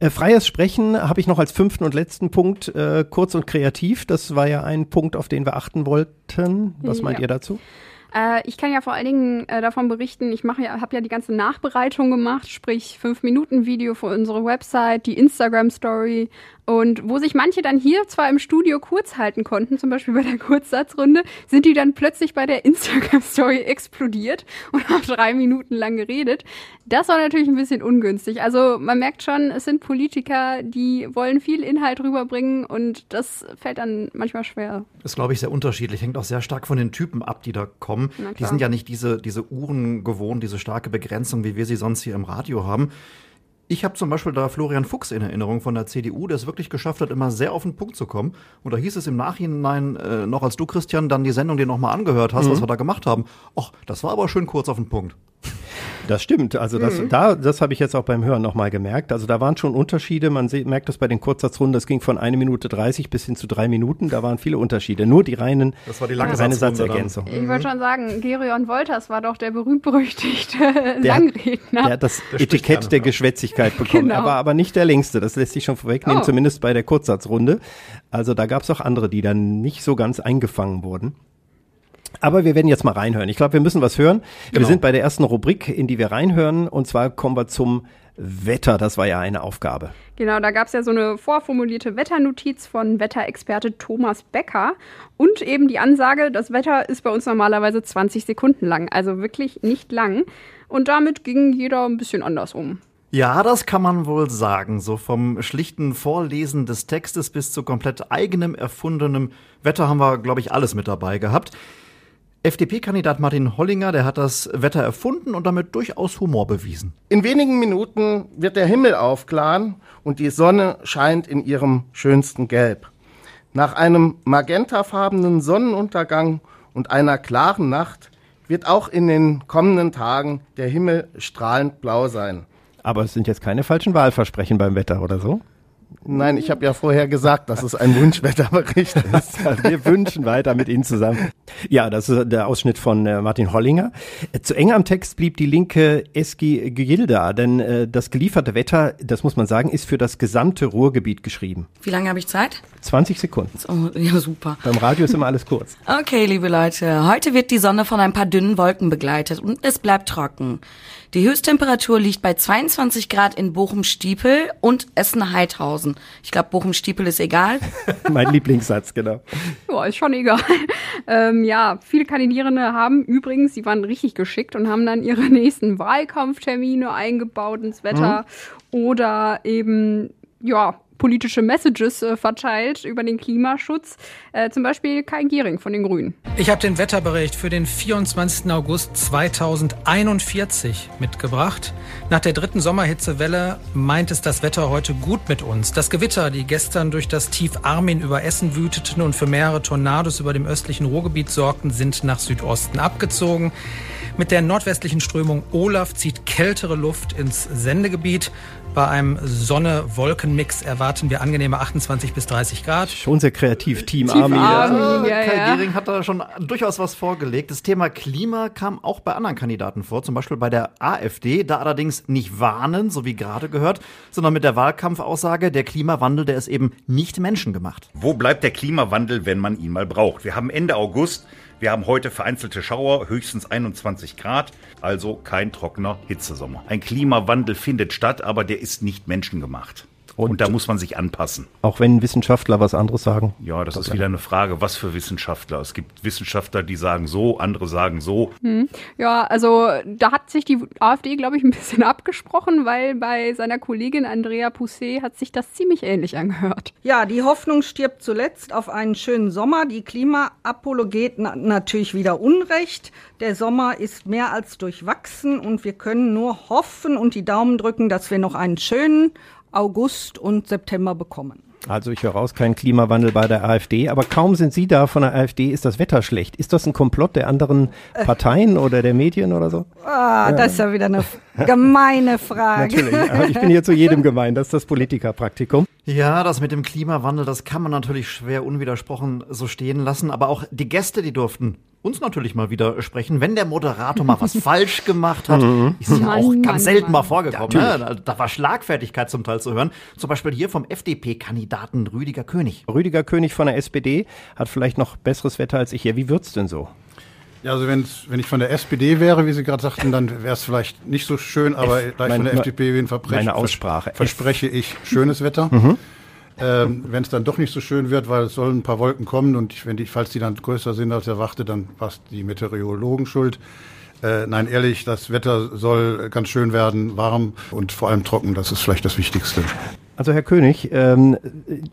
Äh, freies Sprechen habe ich noch als fünften und letzten Punkt, äh, kurz und kreativ. Das war ja ein Punkt, auf den wir achten wollten. Was meint ihr dazu? Äh, ich kann ja vor allen Dingen äh, davon berichten, ich mache ja, habe ja die ganze Nachbereitung gemacht, sprich fünf Minuten Video für unsere Website, die Instagram Story und wo sich manche dann hier zwar im Studio kurz halten konnten, zum Beispiel bei der Kurzsatzrunde, sind die dann plötzlich bei der Instagram-Story explodiert und haben drei Minuten lang geredet. Das war natürlich ein bisschen ungünstig. Also man merkt schon, es sind Politiker, die wollen viel Inhalt rüberbringen und das fällt dann manchmal schwer. Das ist, glaube ich, sehr unterschiedlich. Hängt auch sehr stark von den Typen ab, die da kommen. Die sind ja nicht diese, diese Uhren gewohnt, diese starke Begrenzung, wie wir sie sonst hier im Radio haben. Ich habe zum Beispiel da Florian Fuchs in Erinnerung von der CDU, der es wirklich geschafft hat, immer sehr auf den Punkt zu kommen. Und da hieß es im Nachhinein, äh, noch als du, Christian, dann die Sendung dir nochmal angehört hast, mhm. was wir da gemacht haben. Ach, das war aber schön kurz auf den Punkt. Das stimmt. Also das, mhm. da, das habe ich jetzt auch beim Hören nochmal gemerkt. Also da waren schon Unterschiede. Man sieht, merkt das bei den Kurzsatzrunden. Das ging von eine Minute 30 bis hin zu drei Minuten. Da waren viele Unterschiede. Nur die reinen, das war die lange reine Satzergänzung. Ich wollte schon sagen, Gerion Wolters war doch der berühmt-berüchtigte Langredner. Der hat das der Etikett der Geschwätzigkeit bekommen. genau. Er war aber nicht der längste. Das lässt sich schon vorwegnehmen, oh. zumindest bei der Kurzsatzrunde. Also da gab es auch andere, die dann nicht so ganz eingefangen wurden. Aber wir werden jetzt mal reinhören. Ich glaube, wir müssen was hören. Genau. Wir sind bei der ersten Rubrik, in die wir reinhören. Und zwar kommen wir zum Wetter. Das war ja eine Aufgabe. Genau, da gab es ja so eine vorformulierte Wetternotiz von Wetterexperte Thomas Becker und eben die Ansage, das Wetter ist bei uns normalerweise 20 Sekunden lang, also wirklich nicht lang. Und damit ging jeder ein bisschen anders um. Ja, das kann man wohl sagen. So vom schlichten Vorlesen des Textes bis zu komplett eigenem erfundenem Wetter haben wir, glaube ich, alles mit dabei gehabt. FDP-Kandidat Martin Hollinger, der hat das Wetter erfunden und damit durchaus Humor bewiesen. In wenigen Minuten wird der Himmel aufklaren und die Sonne scheint in ihrem schönsten Gelb. Nach einem magentafarbenen Sonnenuntergang und einer klaren Nacht wird auch in den kommenden Tagen der Himmel strahlend blau sein. Aber es sind jetzt keine falschen Wahlversprechen beim Wetter oder so? Nein, ich habe ja vorher gesagt, dass es ein Wunschwetterbericht ist. Wir wünschen weiter mit Ihnen zusammen. Ja, das ist der Ausschnitt von äh, Martin Hollinger. Äh, zu eng am Text blieb die linke Eski Gilda, denn äh, das gelieferte Wetter, das muss man sagen, ist für das gesamte Ruhrgebiet geschrieben. Wie lange habe ich Zeit? 20 Sekunden. Oh, ja, super. Beim Radio ist immer alles kurz. Okay, liebe Leute, heute wird die Sonne von ein paar dünnen Wolken begleitet und es bleibt trocken. Die Höchsttemperatur liegt bei 22 Grad in Bochum-Stiepel und Essen-Heidhausen. Ich glaube, Bochum-Stiepel ist egal. mein Lieblingssatz, genau. Ja, ist schon egal. Ähm, ja, viele Kandidierende haben übrigens, sie waren richtig geschickt und haben dann ihre nächsten Wahlkampftermine eingebaut ins Wetter mhm. oder eben, ja, politische Messages äh, verteilt über den Klimaschutz. Äh, zum Beispiel Kai Giering von den Grünen. Ich habe den Wetterbericht für den 24. August 2041 mitgebracht. Nach der dritten Sommerhitzewelle meint es das Wetter heute gut mit uns. Das Gewitter, die gestern durch das Tief Armin über Essen wüteten und für mehrere Tornados über dem östlichen Ruhrgebiet sorgten, sind nach Südosten abgezogen. Mit der nordwestlichen Strömung Olaf zieht kältere Luft ins Sendegebiet. Bei einem Sonne-Wolken-Mix erwarten wir angenehme 28 bis 30 Grad. Schon sehr kreativ, Team, Team Army. Army. Ja, Kai ja. Gehring hat da schon durchaus was vorgelegt. Das Thema Klima kam auch bei anderen Kandidaten vor, zum Beispiel bei der AfD. Da allerdings nicht warnen, so wie gerade gehört, sondern mit der Wahlkampfaussage, der Klimawandel, der ist eben nicht menschengemacht. Wo bleibt der Klimawandel, wenn man ihn mal braucht? Wir haben Ende August, wir haben heute vereinzelte Schauer, höchstens 21 Grad, also kein trockener Hitzesommer. Ein Klimawandel findet statt, aber der ist nicht menschengemacht. Und, da muss man sich anpassen. Auch wenn Wissenschaftler was anderes sagen. Ja, das ist wieder eine Frage, was für Wissenschaftler. Es gibt Wissenschaftler, die sagen so, andere sagen so. Ja, also da hat sich die AfD, glaube ich, ein bisschen abgesprochen, weil bei seiner Kollegin Andrea Pousset hat sich das ziemlich ähnlich angehört. Ja, die Hoffnung stirbt zuletzt auf einen schönen Sommer. Die Klimaapologeten natürlich wieder Unrecht. Der Sommer ist mehr als durchwachsen und wir können nur hoffen und die Daumen drücken, dass wir noch einen schönen August und September bekommen. Also ich höre raus, kein Klimawandel bei der AfD, aber kaum sind Sie da von der AfD, ist das Wetter schlecht. Ist das ein Komplott der anderen Parteien oder der Medien oder so? Ah, das ist ja wieder eine gemeine Frage. Natürlich, aber ich bin hier zu jedem gemein, das ist das Politikerpraktikum. Ja, das mit dem Klimawandel, das kann man natürlich schwer unwidersprochen so stehen lassen. Aber auch die Gäste, die durften uns natürlich mal wieder sprechen, wenn der Moderator mal was falsch gemacht hat. Ist ja Mann, auch Mann, ganz selten Mann. mal vorgekommen. Ne? Da- war Schlagfertigkeit zum Teil zu hören. Zum Beispiel hier vom FDP-Kandidaten Rüdiger König. Rüdiger König von der SPD hat vielleicht noch besseres Wetter als ich hier. Wie wird's denn so? Ja, also wenn's, wenn ich von der SPD wäre, wie Sie gerade sagten, dann wäre es vielleicht nicht so schön, aber da ich meine- von der FDP bin, verbrech- meine Aussprache. vers- verspreche ich schönes Wetter. Ähm, wenn es dann doch nicht so schön wird, weil es sollen ein paar Wolken kommen und ich, wenn die, falls die dann größer sind als erwartet, dann war es die Meteorologen schuld. Äh, nein, ehrlich, das Wetter soll ganz schön werden, warm und vor allem trocken. Das ist vielleicht das Wichtigste. Also Herr König, ähm,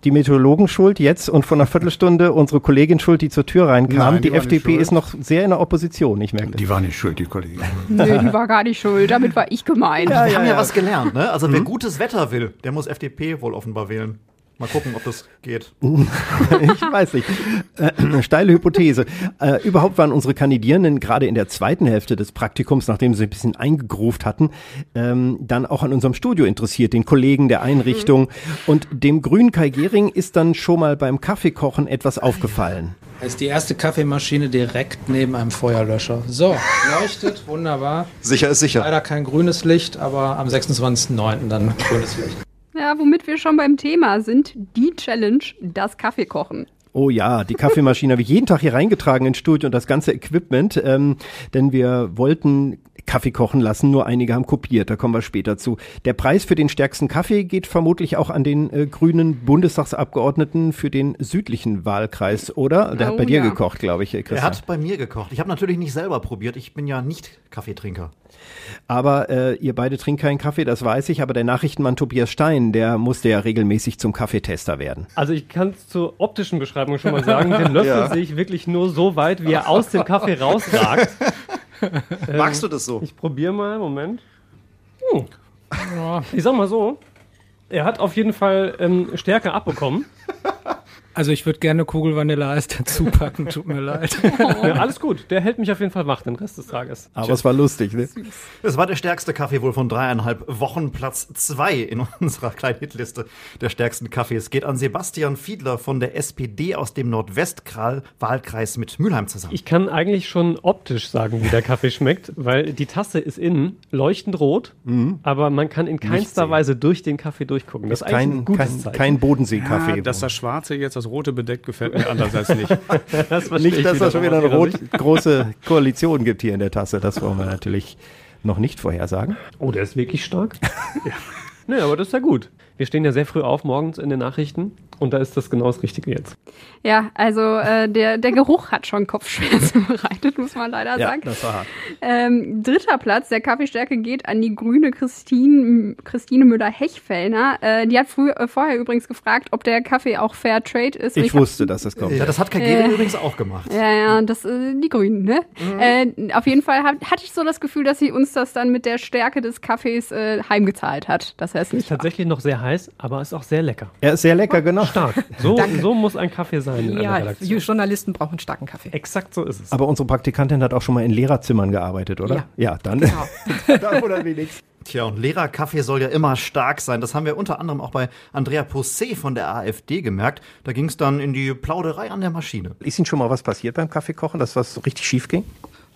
die Meteorologen schuld jetzt und vor einer Viertelstunde unsere Kollegin schuld, die zur Tür reinkam. Nein, die die FDP ist noch sehr in der Opposition, ich merke das. Die war nicht schuld, die Kollegin. Nö, die war gar nicht schuld, damit war ich gemeint. Wir haben ja was gelernt, ne? Also wer gutes Wetter will, der muss FDP wohl offenbar wählen. Mal gucken, ob das geht. ich weiß nicht. Äh, steile Hypothese. Äh, überhaupt waren unsere Kandidierenden gerade in der zweiten Hälfte des Praktikums, nachdem sie ein bisschen eingegruft hatten, ähm, dann auch an unserem Studio interessiert, den Kollegen der Einrichtung. Und dem grünen Kai Gehring ist dann schon mal beim Kaffeekochen etwas aufgefallen. Das ist die erste Kaffeemaschine direkt neben einem Feuerlöscher. So, leuchtet, wunderbar. Sicher ist sicher. Leider kein grünes Licht, aber am 26.09. dann grünes Licht. Ja, womit wir schon beim Thema sind, die Challenge, das Kaffeekochen. Oh ja, die Kaffeemaschine habe ich jeden Tag hier reingetragen ins Studio und das ganze Equipment, ähm, denn wir wollten Kaffee kochen lassen, nur einige haben kopiert, da kommen wir später zu. Der Preis für den stärksten Kaffee geht vermutlich auch an den äh, grünen Bundestagsabgeordneten für den südlichen Wahlkreis, oder? Der Oh hat bei dir ja. gekocht, glaube ich, äh, Er Christian. hat bei mir gekocht. Ich habe natürlich nicht selber probiert. Ich bin ja nicht Kaffeetrinker. Aber äh, ihr beide trinkt keinen Kaffee, das weiß ich, aber der Nachrichtenmann Tobias Stein, der musste ja regelmäßig zum Kaffeetester werden. Also ich kann es zur optischen Beschreibung schon mal sagen, den Löffel Ja. sehe ich wirklich nur so weit, wie er aus dem Kaffee rausragt. Magst du das so? Ich probiere mal, Moment. Hm. Ich sag mal so, er hat auf jeden Fall ähm, Stärke abbekommen. Also ich würde gerne Kugelvanilleeis dazu packen, tut mir leid. Ja, alles gut, der hält mich auf jeden Fall wach den Rest des Tages. Aber es war lustig, ne? Es war der stärkste Kaffee wohl von dreieinhalb Wochen, Platz zwei in unserer kleinen Hitliste der stärksten Kaffees. Geht an Sebastian Fiedler von der SPD aus dem Nordwestwahlkreis mit Mülheim zusammen. Ich kann eigentlich schon optisch sagen, wie der Kaffee schmeckt, weil die Tasse ist innen leuchtend rot, aber man kann in keinster. Weise durch den Kaffee durchgucken. Das ist, eigentlich Kein, ein gutes kein, Zeichen. kein Bodensee-Kaffee. Ja, dass das Schwarze jetzt das Rote bedeckt, gefällt mir andererseits nicht. das Nicht, ich dass es schon wieder eine rot, große Koalition gibt hier in der Tasse. Das wollen wir natürlich noch nicht vorhersagen. Oh, der ist wirklich stark. ja. Nee, aber das ist ja gut. Wir stehen ja sehr früh auf morgens in den Nachrichten Und da ist das genau das Richtige jetzt. Ja, also äh, der, der Geruch hat schon Kopfschmerzen bereitet, muss man leider Ja, sagen. das war hart. Ähm, dritter Platz der Kaffeestärke geht an die grüne Christine, Christine Müller-Hechfellner. Äh, die hat früh, äh, vorher übrigens gefragt, ob der Kaffee auch Fair Trade ist. Ich hab- wusste, dass das kommt. Ja, das hat Kagere Äh. übrigens auch gemacht. Ja, ja, das äh, die Grünen, ne? Äh, auf jeden Fall hab, hatte ich so das Gefühl, dass sie uns das dann mit der Stärke des Kaffees äh, heimgezahlt hat. Das heißt Ist nicht. tatsächlich noch sehr heiß, aber ist auch sehr lecker. Er ist sehr lecker, genau. Stark. So, so muss ein Kaffee sein in einer Ja, Redaktion. Journalisten brauchen starken Kaffee. Exakt so ist es. Aber unsere Praktikantin hat auch schon mal in Lehrerzimmern gearbeitet, oder? Ja. Ja, dann. Genau. dann oder wenigstens. Tja, und Lehrerkaffee soll ja immer stark sein. Das haben wir unter anderem auch bei Andrea Posset von der AfD gemerkt. Da ging es dann in die Plauderei an der Maschine. Ist Ihnen schon mal was passiert beim Kaffeekochen, dass was so richtig schief ging?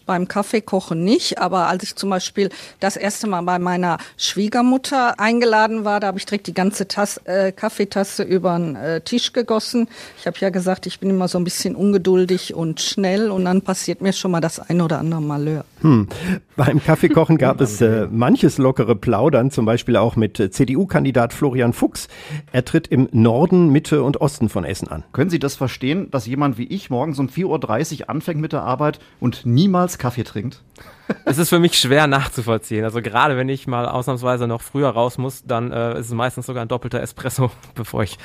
Beim Kaffeekochen nicht, aber als ich zum Beispiel das erste Mal bei meiner Schwiegermutter eingeladen war, da habe ich direkt die ganze Tasse, äh, Kaffeetasse über den äh, Tisch gegossen. Ich habe ja gesagt, ich bin immer so ein bisschen ungeduldig und schnell und dann passiert mir schon mal das ein oder andere Malheur. Hm. Beim Kaffeekochen gab es äh, manches lockere Plaudern, zum Beispiel auch mit äh, CDU-Kandidat Florian Fuchs. Er tritt im Norden, Mitte und Osten von Essen an. Können Sie das verstehen, dass jemand wie ich morgens um 4.30 Uhr anfängt mit der Arbeit und niemals Kaffee trinkt? Es ist für mich schwer nachzuvollziehen. Also gerade wenn ich mal ausnahmsweise noch früher raus muss, dann äh, ist es meistens sogar ein doppelter Espresso, bevor ich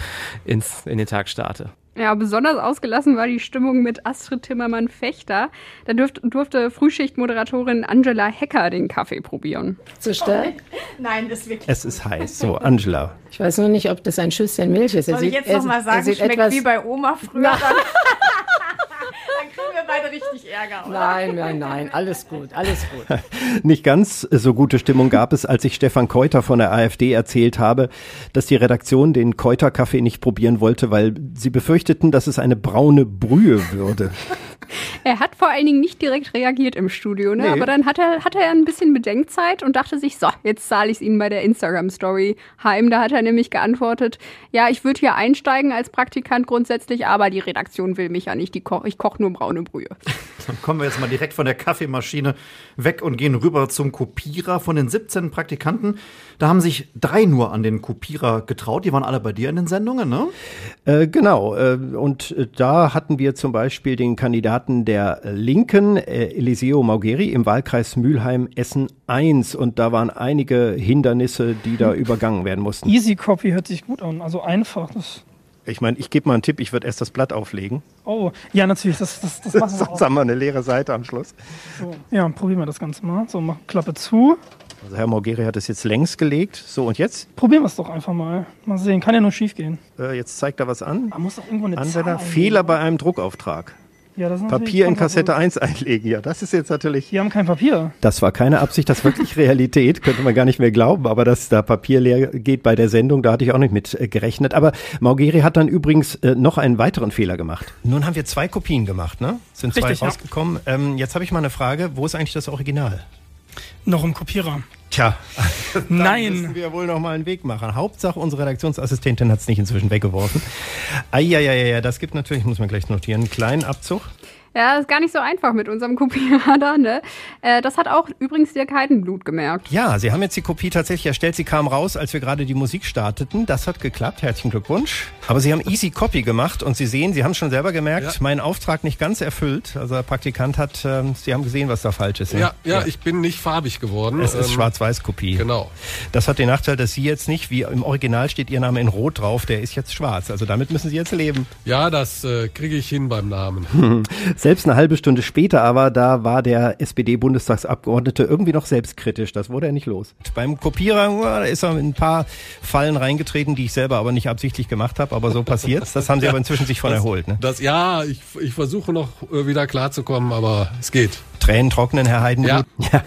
ins, in den Tag starte. Ja, besonders ausgelassen war die Stimmung mit Astrid Timmermann-Fechter. Da dürft, durfte Frühschichtmoderatorin Angela Hecker den Kaffee probieren. Zu stark? Nein, das ist wirklich. Es ist heiß. So, Angela. Ich weiß nur nicht, ob das ein Schüsschen Milch ist. Er Soll ich sieht- jetzt noch mal er sagen, schmeckt etwas- wie bei Oma früher? Beide richtig Ärger, oder? Nein, nein, nein, alles gut, alles gut. Nicht ganz so gute Stimmung gab es, als ich Stefan Keuter von der AfD erzählt habe, dass die Redaktion den Keuter-Kaffee nicht probieren wollte, weil sie befürchteten, dass es eine braune Brühe würde. Er hat vor allen Dingen nicht direkt reagiert im Studio, ne? Nee. aber dann hat er, hatte er ein bisschen Bedenkzeit und dachte sich, so, jetzt zahle ich es Ihnen bei der Instagram-Story heim. Da hat er nämlich geantwortet, ja, ich würde hier einsteigen als Praktikant grundsätzlich, aber die Redaktion will mich ja nicht, die ko ich koche nur braune Brühe. Dann kommen wir jetzt mal direkt von der Kaffeemaschine weg und gehen rüber zum Kopierer. Von den 17 Praktikanten, da haben sich drei nur an den Kopierer getraut. Die waren alle bei dir in den Sendungen, ne? Äh, genau, äh, und äh, da hatten wir zum Beispiel den Kandidaten der Linken, äh, Eliseo Maugeri, im Wahlkreis Mülheim-Essen 1. Und da waren einige Hindernisse, die da übergangen werden mussten. Easy Copy hört sich gut an, also einfach. Das, Ich meine, ich gebe mal einen Tipp, ich würde erst das Blatt auflegen. oh, ja, natürlich, das, das, das machen wir Sonst auch. haben wir eine leere Seite am Schluss. So, ja, probieren wir das Ganze mal. So, mach Klappe zu. Also Herr Maugeri hat es jetzt längs gelegt. So, und jetzt? Probieren wir es doch einfach mal. Mal sehen, kann ja nur schief gehen. Äh, jetzt zeigt er was an. Da muss doch irgendwo eine Anwender, Zahl Fehler bei einem Druckauftrag. Ja, das ist natürlich Papier in. Kassette 1 einlegen. Ja, das ist jetzt natürlich. Die haben kein Papier. Das war keine Absicht, das ist wirklich Realität, könnte man gar nicht mehr glauben, aber dass da Papier leer geht bei der Sendung, da hatte ich auch nicht mit äh, gerechnet. Aber Maugeri hat dann übrigens äh, noch einen weiteren Fehler gemacht. Nun haben wir zwei Kopien gemacht, ne? Sind zwei Richtig, ja. rausgekommen. Ähm, jetzt habe ich mal eine Frage, wo ist eigentlich das Original? Noch im Kopierer. Tja, Nein. müssen wir wohl noch mal einen Weg machen. Hauptsache, unsere Redaktionsassistentin hat es nicht inzwischen weggeworfen. Eieieiei, das gibt natürlich, muss man gleich notieren, einen kleinen Abzug. Ja, ist gar nicht so einfach mit unserem Kopierer ne? Äh, das hat auch übrigens Dirk Heidenblut gemerkt. Ja, Sie haben jetzt die Kopie tatsächlich erstellt. Sie kam raus, als wir gerade die Musik starteten. Das hat geklappt. Herzlichen Glückwunsch. Aber Sie haben Easy Copy gemacht und Sie sehen, Sie haben schon selber gemerkt, Ja. meinen Auftrag nicht ganz erfüllt. Also der Praktikant hat, ähm, Sie haben gesehen, was da falsch ist. ne? Ja, ja, ich bin nicht farbig geworden. Es ist Ähm, Schwarz-Weiß-Kopie. Genau. Das hat den Nachteil, dass Sie jetzt nicht, wie im Original steht Ihr Name in Rot drauf, der ist jetzt schwarz. Also damit müssen Sie jetzt leben. Ja, das äh, kriege ich hin beim Namen. Selbst eine halbe Stunde später aber, da war der SPD-Bundestagsabgeordnete irgendwie noch selbstkritisch. Das wurde er nicht los. Beim Kopierer da ist er in ein paar Fallen reingetreten, die ich selber aber nicht absichtlich gemacht habe. Aber so passiert's. Das haben Sie aber inzwischen sich von das, erholt. Ne? Das, ja, ich, ich versuche noch äh, wieder klarzukommen, aber es geht. Tränen trocknen, Herr Heidenblut. Ja.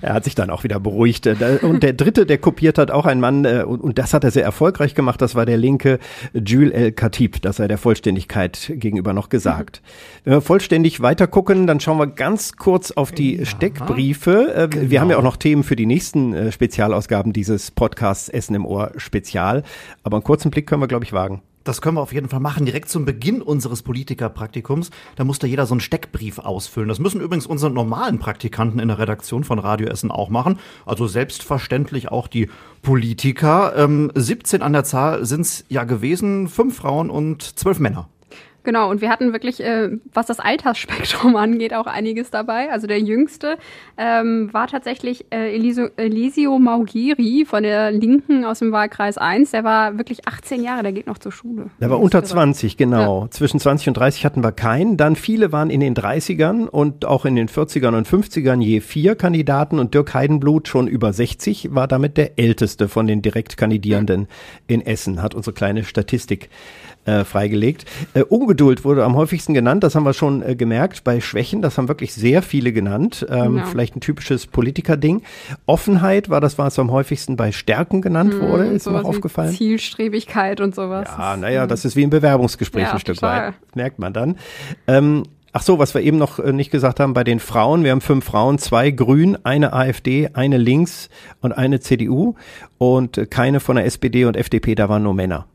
er hat sich dann auch wieder beruhigt. Äh, Und der dritte, der kopiert hat, auch ein Mann, äh, und und das hat er sehr erfolgreich gemacht, das war der linke Jules El Khatib, das sei der Vollständigkeit gegenüber noch gesagt. Wenn wir vollständig weiter gucken, dann schauen wir ganz kurz auf die Steckbriefe. Äh, Wir haben ja auch noch Themen für die nächsten äh, Spezialausgaben dieses Podcasts Essen im Ohr Spezial. Aber einen kurzen Blick können wir, glaube ich, wagen. Das können wir auf jeden Fall machen. Direkt zum Beginn unseres Politikerpraktikums. Da musste jeder so einen Steckbrief ausfüllen. Das müssen übrigens unsere normalen Praktikanten in der Redaktion von Radio Essen auch machen. Also selbstverständlich auch die Politiker. Ähm, 17 an der Zahl sind es ja gewesen. Fünf Frauen und zwölf Männer. Genau, und wir hatten wirklich, äh, was das Altersspektrum angeht, auch einiges dabei. Also der jüngste ähm, war tatsächlich äh, Elisio, Elisio Maugiri von der Linken aus dem Wahlkreis 1. Der war wirklich 18 Jahre, der geht noch zur Schule. Der war unter 20, genau. Ja. Zwischen 20 und 30 hatten wir keinen. Dann viele waren in den 30ern und auch in den 40ern und 50ern je vier Kandidaten. Und Dirk Heidenblut, schon über 60, war damit der älteste von den Direktkandidierenden in Essen, hat unsere kleine Statistik äh, freigelegt. Äh, Ungeduld wurde am häufigsten genannt, das haben wir schon äh, gemerkt. Bei Schwächen, das haben wirklich sehr viele genannt. Ähm, ja. Vielleicht ein typisches Politikerding. Offenheit war das, was am häufigsten bei Stärken genannt hm, wurde, ist mir auch aufgefallen. Zielstrebigkeit und sowas. Ja, naja, das ist wie ein Bewerbungsgespräch ja, ein Stück total. weit. Merkt man dann. Ähm, Ach so, was wir eben noch äh, nicht gesagt haben, bei den Frauen, wir haben fünf Frauen, zwei Grün, eine AfD, eine Links und eine CDU und äh, keine von der SPD und FDP, da waren nur Männer.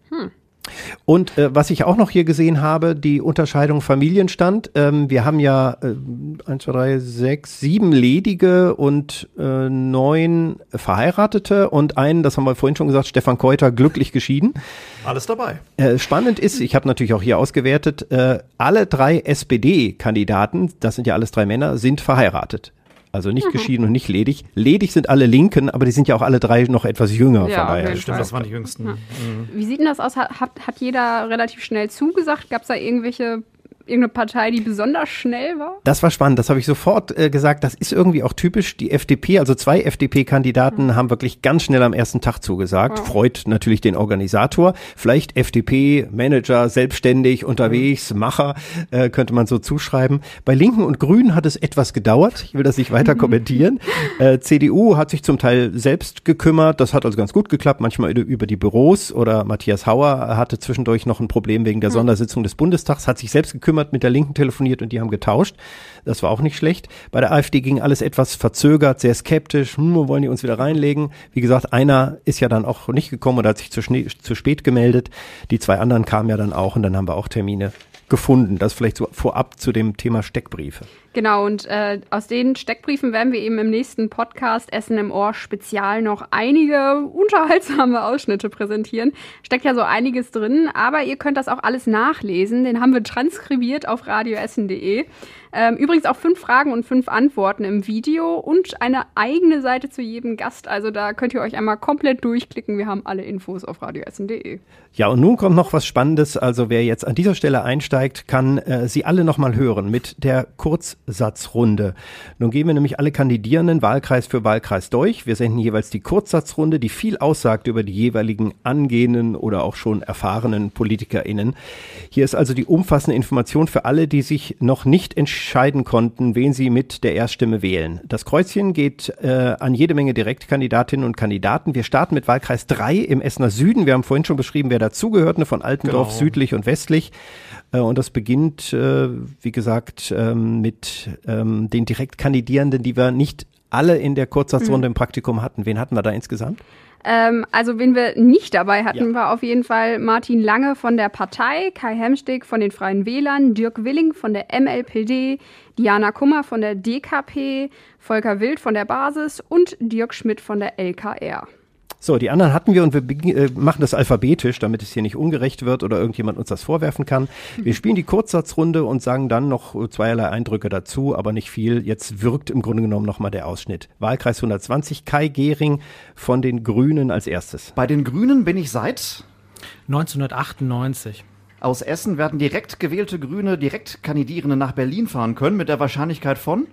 Und äh, was ich auch noch hier gesehen habe, die Unterscheidung Familienstand. Ähm, wir haben ja äh, 1, 2, 3, 6, 7 ledige und äh, neun Verheiratete und einen, das haben wir vorhin schon gesagt, Stefan Keuter, glücklich geschieden. Alles dabei. Äh, spannend ist, ich habe natürlich auch hier ausgewertet, äh, alle drei SPD-Kandidaten, das sind ja alles drei Männer, sind verheiratet. Also nicht mhm. geschieden und nicht ledig. Ledig sind alle Linken, aber die sind ja auch alle drei noch etwas jünger. Ja, von daher. Stimmt, das waren die jüngsten. Ja. Mhm. Wie sieht denn das aus? Hat, hat jeder relativ schnell zugesagt? Gab es da irgendwelche irgendeine Partei, die besonders schnell war? Das war spannend. Das habe ich sofort äh, gesagt. Das ist irgendwie auch typisch. Die FDP, also zwei FDP-Kandidaten mhm. haben wirklich ganz schnell am ersten Tag zugesagt. Wow. Freut natürlich den Organisator. Vielleicht FDP-Manager, selbstständig, unterwegs, mhm. Macher, äh, könnte man so zuschreiben. Bei Linken und Grünen hat es etwas gedauert. Ich will das nicht weiter kommentieren. Äh, CDU hat sich zum Teil selbst gekümmert. Das hat also ganz gut geklappt. Manchmal über die Büros oder Matthias Hauer hatte zwischendurch noch ein Problem wegen der mhm. Sondersitzung des Bundestags, hat sich selbst gekümmert gekümmert, mit der Linken telefoniert und die haben getauscht. Das war auch nicht schlecht. Bei der AfD ging alles etwas verzögert, sehr skeptisch. Hm, wollen die uns wieder reinlegen? Wie gesagt, einer ist ja dann auch nicht gekommen oder hat sich zu, zu spät gemeldet. Die zwei anderen kamen ja dann auch und dann haben wir auch Termine gefunden. Das vielleicht so vorab zu dem Thema Steckbriefe. Genau, und äh, aus den Steckbriefen werden wir eben im nächsten Podcast Essen im Ohr Spezial noch einige unterhaltsame Ausschnitte präsentieren. Steckt ja so einiges drin, aber ihr könnt das auch alles nachlesen. Den haben wir transkribiert auf radioessen.de. Ähm, übrigens auch fünf Fragen und fünf Antworten im Video und eine eigene Seite zu jedem Gast. Also da könnt ihr euch einmal komplett durchklicken. Wir haben alle Infos auf radioessen.de. Ja, und nun kommt noch was Spannendes. Also wer jetzt an dieser Stelle einsteigt, kann äh, sie alle nochmal hören mit der Kurzsatzrunde. Nun gehen wir nämlich alle Kandidierenden Wahlkreis für Wahlkreis durch. Wir senden jeweils die Kurzsatzrunde, die viel aussagt über die jeweiligen angehenden oder auch schon erfahrenen PolitikerInnen. Hier ist also die umfassende Information für alle, die sich noch nicht entscheiden entscheiden konnten, wen sie mit der Erststimme wählen. Das Kreuzchen geht äh, an jede Menge Direktkandidatinnen und Kandidaten. Wir starten mit Wahlkreis 3 im Essener Süden. Wir haben vorhin schon beschrieben, wer dazugehört, ne, von Altendorf genau. südlich und westlich. Äh, und das beginnt, äh, wie gesagt, ähm, mit ähm, den Direktkandidierenden, die wir nicht alle in der Kurzsatzrunde mhm. im Praktikum hatten. Wen hatten wir da insgesamt? Ähm, also wen wir nicht dabei hatten, ja. war auf jeden Fall Martin Lange von der Partei, Kai Hemsteg von den Freien Wählern, Dirk Willing von der MLPD, Diana Kummer von der DKP, Volker Wild von der Basis und Dirk Schmidt von der LKR. So, die anderen hatten wir und wir äh, machen das alphabetisch, damit es hier nicht ungerecht wird oder irgendjemand uns das vorwerfen kann. Wir spielen die Kurzsatzrunde und sagen dann noch zweierlei Eindrücke dazu, aber nicht viel. Jetzt wirkt im Grunde genommen nochmal der Ausschnitt. Wahlkreis 120, Kai Gehring von den Grünen als erstes. Bei den Grünen bin ich seit 1998. Aus Essen werden direkt gewählte Grüne Direktkandidierende nach Berlin fahren können mit der Wahrscheinlichkeit von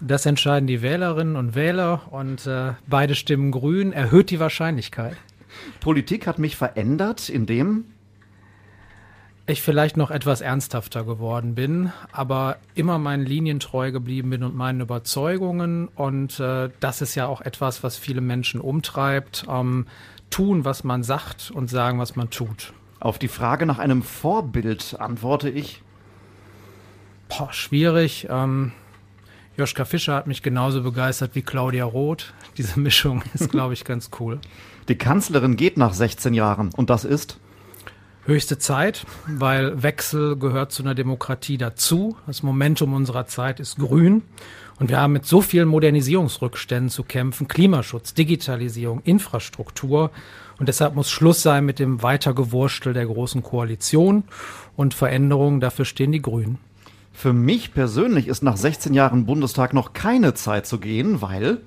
das entscheiden die Wählerinnen und Wähler und äh, beide Stimmen grün erhöht die Wahrscheinlichkeit. Politik hat mich verändert, indem ich vielleicht noch etwas ernsthafter geworden bin, aber immer meinen Linien treu geblieben bin und meinen Überzeugungen. Und äh, das ist ja auch etwas, was viele Menschen umtreibt. Ähm, tun, was man sagt und sagen, was man tut. Auf die Frage nach einem Vorbild antworte ich. Boah, schwierig. Ähm, Joschka Fischer hat mich genauso begeistert wie Claudia Roth. Diese Mischung ist, glaube ich, ganz cool. Die Kanzlerin geht nach 16 Jahren und das ist? Höchste Zeit, weil Wechsel gehört zu einer Demokratie dazu. Das Momentum unserer Zeit ist grün. Und wir haben mit so vielen Modernisierungsrückständen zu kämpfen. Klimaschutz, Digitalisierung, Infrastruktur. Und deshalb muss Schluss sein mit dem Weitergewurstel der Großen Koalition und Veränderungen. Dafür stehen die Grünen. Für mich persönlich ist nach 16 Jahren Bundestag noch keine Zeit zu gehen, weil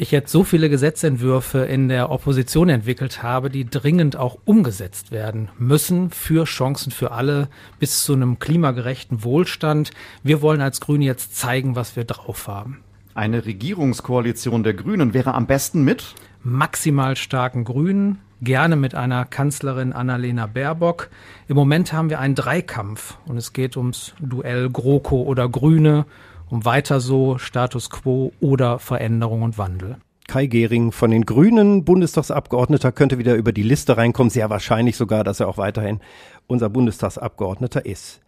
ich jetzt so viele Gesetzentwürfe in der Opposition entwickelt habe, die dringend auch umgesetzt werden müssen für Chancen für alle bis zu einem klimagerechten Wohlstand. Wir wollen als Grüne jetzt zeigen, was wir drauf haben. Eine Regierungskoalition der Grünen wäre am besten mit maximal starken Grünen, gerne mit einer Kanzlerin Annalena Baerbock. Im Moment haben wir einen Dreikampf und es geht ums Duell GroKo oder Grüne um weiter so Status quo oder Veränderung und Wandel. Kai Gehring von den Grünen, Bundestagsabgeordneter, könnte wieder über die Liste reinkommen. Sehr wahrscheinlich sogar, dass er auch weiterhin unser Bundestagsabgeordneter ist.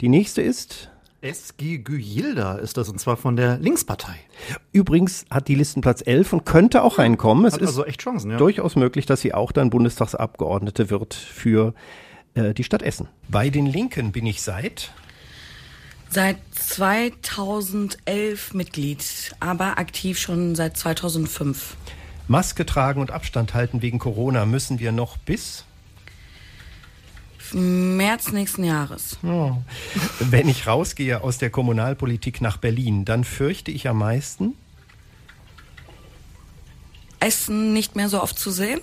Die nächste ist SG Güyilda ist das, und zwar von der Linkspartei. Übrigens hat die Listenplatz 11 und könnte auch reinkommen. Es hat ist also echt Chancen, ja. durchaus möglich, dass sie auch dann Bundestagsabgeordnete wird für äh, die Stadt Essen. Bei den Linken bin ich seit Seit 2011 Mitglied, aber aktiv schon seit 2005. Maske tragen und Abstand halten wegen Corona müssen wir noch bis März nächsten Jahres. Oh. Wenn ich rausgehe aus der Kommunalpolitik nach Berlin, dann fürchte ich am meisten Essen nicht mehr so oft zu sehen.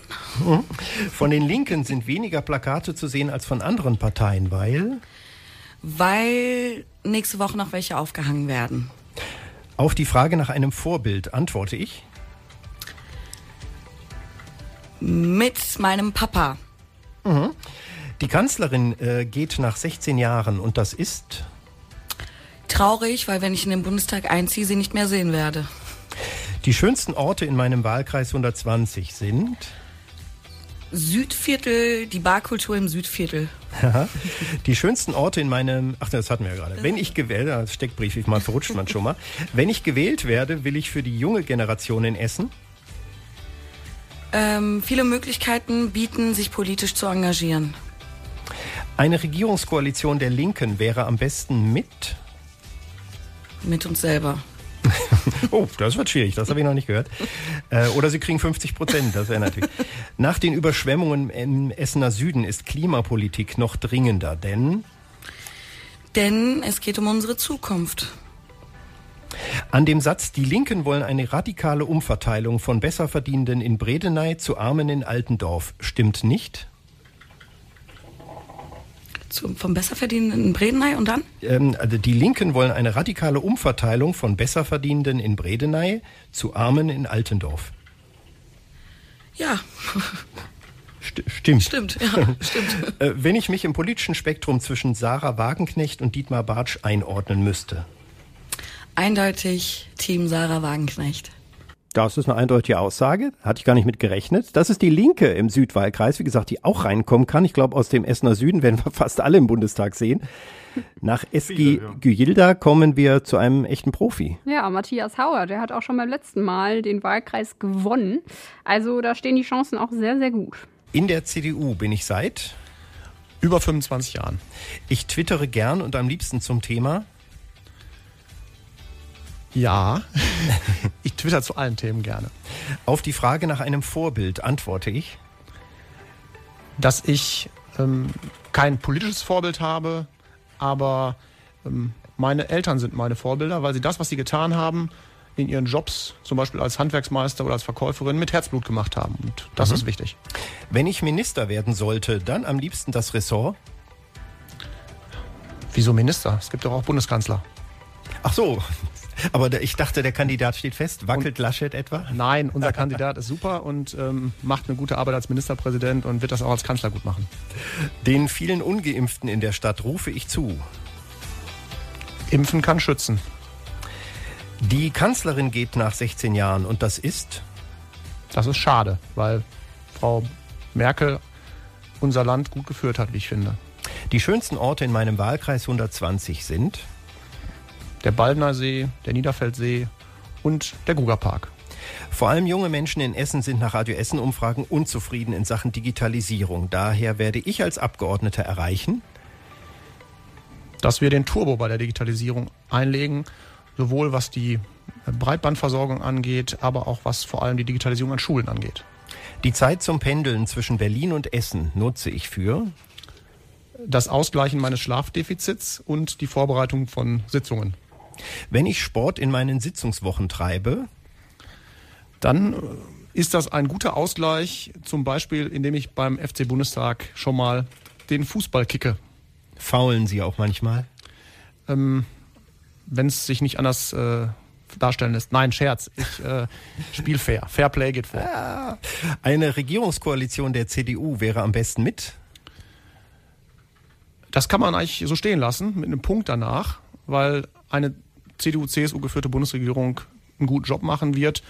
Von den Linken sind weniger Plakate zu sehen als von anderen Parteien, weil weil nächste Woche noch welche aufgehangen werden. Auf die Frage nach einem Vorbild antworte ich. Mit meinem Papa. Mhm. Die Kanzlerin äh, geht nach 16 Jahren und das ist traurig, weil wenn ich in den Bundestag einziehe, sie nicht mehr sehen werde. Die schönsten Orte in meinem Wahlkreis 120 sind Südviertel, die Barkultur im Südviertel. die schönsten Orte in meinem, ach das hatten wir ja gerade. Wenn ich gewählt, das Steckbrief, ich mal verrutscht man schon mal. Wenn ich gewählt werde, will ich für die junge Generation in Essen ähm, viele Möglichkeiten bieten, sich politisch zu engagieren. Eine Regierungskoalition der Linken wäre am besten mit mit uns selber. oh, das wird schwierig, das habe ich noch nicht gehört. Äh, oder sie kriegen 50 Prozent, das wäre natürlich. Nach den Überschwemmungen im Essener Süden ist Klimapolitik noch dringender, denn? Denn es geht um unsere Zukunft. An dem Satz, die Linken wollen eine radikale Umverteilung von Besserverdienenden in Bredeney zu Armen in Altendorf, stimmt nicht? Zu, vom Besserverdienenden in Bredeney und dann? Ähm, also die Linken wollen eine radikale Umverteilung von Besserverdienenden in Bredeney zu Armen in Altendorf. Ja. St stimmt. Stimmt, ja, stimmt. Äh, wenn ich mich im politischen Spektrum zwischen Sarah Wagenknecht und Dietmar Bartsch einordnen müsste. Eindeutig Team Sarah Wagenknecht. Das ist eine eindeutige Aussage. Hatte ich gar nicht mit gerechnet. Das ist die Linke im Südwahlkreis, wie gesagt, die auch reinkommen kann. Ich glaube, aus dem Essener Süden werden wir fast alle im Bundestag sehen. Nach SG ja. Güyilda kommen wir zu einem echten Profi. Ja, Matthias Hauer, der hat auch schon beim letzten Mal den Wahlkreis gewonnen. Also da stehen die Chancen auch sehr, sehr gut. In der CDU bin ich seit über 25 Jahren. Ich twittere gern und am liebsten zum Thema ja, ich twitter zu allen Themen gerne. Auf die Frage nach einem Vorbild antworte ich, dass ich ähm, kein politisches Vorbild habe, aber ähm, meine Eltern sind meine Vorbilder, weil sie das, was sie getan haben, in ihren Jobs, zum Beispiel als Handwerksmeister oder als Verkäuferin, mit Herzblut gemacht haben. Und das mhm. ist wichtig. Wenn ich Minister werden sollte, dann am liebsten das Ressort? Wieso Minister? Es gibt doch auch Bundeskanzler. Ach so, aber ich dachte, der Kandidat steht fest. Wackelt und, Laschet etwa? Nein, unser Kandidat ist super und ähm, macht eine gute Arbeit als Ministerpräsident und wird das auch als Kanzler gut machen. Den vielen Ungeimpften in der Stadt rufe ich zu. Impfen kann schützen. Die Kanzlerin geht nach 16 Jahren und das ist? Das ist schade, weil Frau Merkel unser Land gut geführt hat, wie ich finde. Die schönsten Orte in meinem Wahlkreis 120 sind? Der Baldner See, der Niederfeldsee und der Gugerpark. Vor allem junge Menschen in Essen sind nach Radio Essen Umfragen unzufrieden in Sachen Digitalisierung. Daher werde ich als Abgeordneter erreichen, dass wir den Turbo bei der Digitalisierung einlegen, sowohl was die Breitbandversorgung angeht, aber auch was vor allem die Digitalisierung an Schulen angeht. Die Zeit zum Pendeln zwischen Berlin und Essen nutze ich für das Ausgleichen meines Schlafdefizits und die Vorbereitung von Sitzungen. Wenn ich Sport in meinen Sitzungswochen treibe, dann ist das ein guter Ausgleich, zum Beispiel indem ich beim FC Bundestag schon mal den Fußball kicke. Faulen Sie auch manchmal? Ähm, Wenn es sich nicht anders äh, darstellen lässt. Nein, Scherz. Ich äh, spiele fair. Fair Play geht vor. Ja. Eine Regierungskoalition der CDU wäre am besten mit? Das kann man eigentlich so stehen lassen, mit einem Punkt danach, weil eine CDU-CSU geführte Bundesregierung einen guten Job machen wird,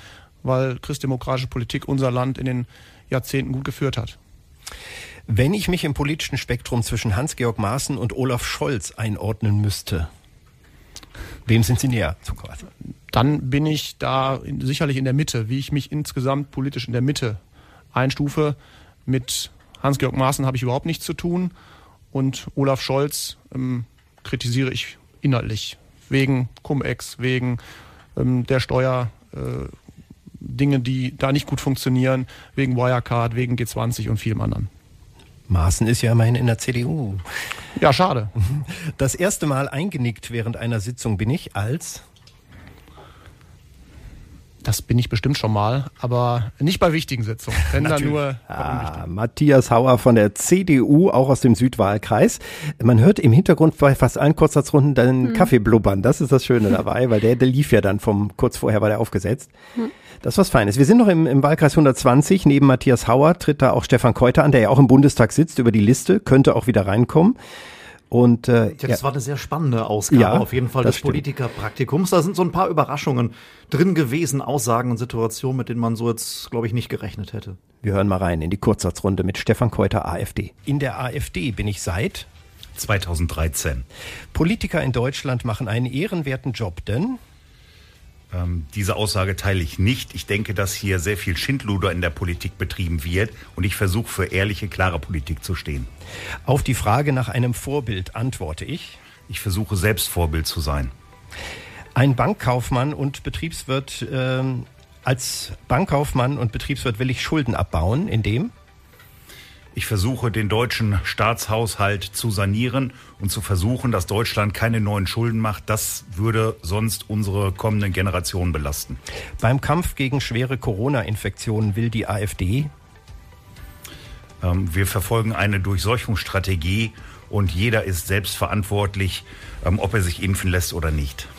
weil christdemokratische Politik unser Land in den Jahrzehnten gut geführt hat. Wenn ich mich im politischen Spektrum zwischen Hans-Georg Maaßen und Olaf Scholz einordnen müsste, wem sind Sie näher zugeordnet? Dann bin ich da in, sicherlich in der Mitte, wie ich mich insgesamt politisch in der Mitte einstufe. Mit Hans-Georg Maaßen habe ich überhaupt nichts zu tun und Olaf Scholz ähm, kritisiere ich inhaltlich wegen Cum-Ex, wegen ähm, der Steuer. Äh, Dinge, die da nicht gut funktionieren, wegen Wirecard, wegen G20 und vielem anderen. Maaßen ist ja immerhin in der CDU. Ja, schade. Das erste Mal eingenickt während einer Sitzung bin ich als das bin ich bestimmt schon mal, aber nicht bei wichtigen Sitzungen. Wenn dann nur ah, Matthias Hauer von der CDU, auch aus dem Südwahlkreis. Man hört im Hintergrund bei fast allen Kurzsatzrunden deinen hm. Kaffee blubbern. Das ist das Schöne dabei, weil der, der lief ja dann vom kurz vorher war der aufgesetzt. Hm. Das ist was Feines. Wir sind noch im, im Wahlkreis 120. Neben Matthias Hauer tritt da auch Stefan Keuter an, der ja auch im Bundestag sitzt über die Liste, könnte auch wieder reinkommen. Und äh, ja, das ja. war eine sehr spannende Ausgabe ja, auf jeden Fall des Politikerpraktikums. Da sind so ein paar Überraschungen drin gewesen, Aussagen und Situationen, mit denen man so jetzt, glaube ich, nicht gerechnet hätte. Wir hören mal rein in die Kurzsatzrunde mit Stefan Keuter, AfD. In der AfD bin ich seit 2013. Politiker in Deutschland machen einen ehrenwerten Job, denn ähm, diese Aussage teile ich nicht. Ich denke, dass hier sehr viel Schindluder in der Politik betrieben wird und ich versuche für ehrliche, klare Politik zu stehen. Auf die Frage nach einem Vorbild antworte ich. Ich versuche selbst Vorbild zu sein. Ein Bankkaufmann und Betriebswirt, äh, als Bankkaufmann und Betriebswirt will ich Schulden abbauen, indem ich versuche, den deutschen Staatshaushalt zu sanieren und zu versuchen, dass Deutschland keine neuen Schulden macht. Das würde sonst unsere kommenden Generationen belasten. Beim Kampf gegen schwere Corona-Infektionen will die AfD. Ähm, wir verfolgen eine Durchseuchungsstrategie und jeder ist selbst verantwortlich, ähm, ob er sich impfen lässt oder nicht.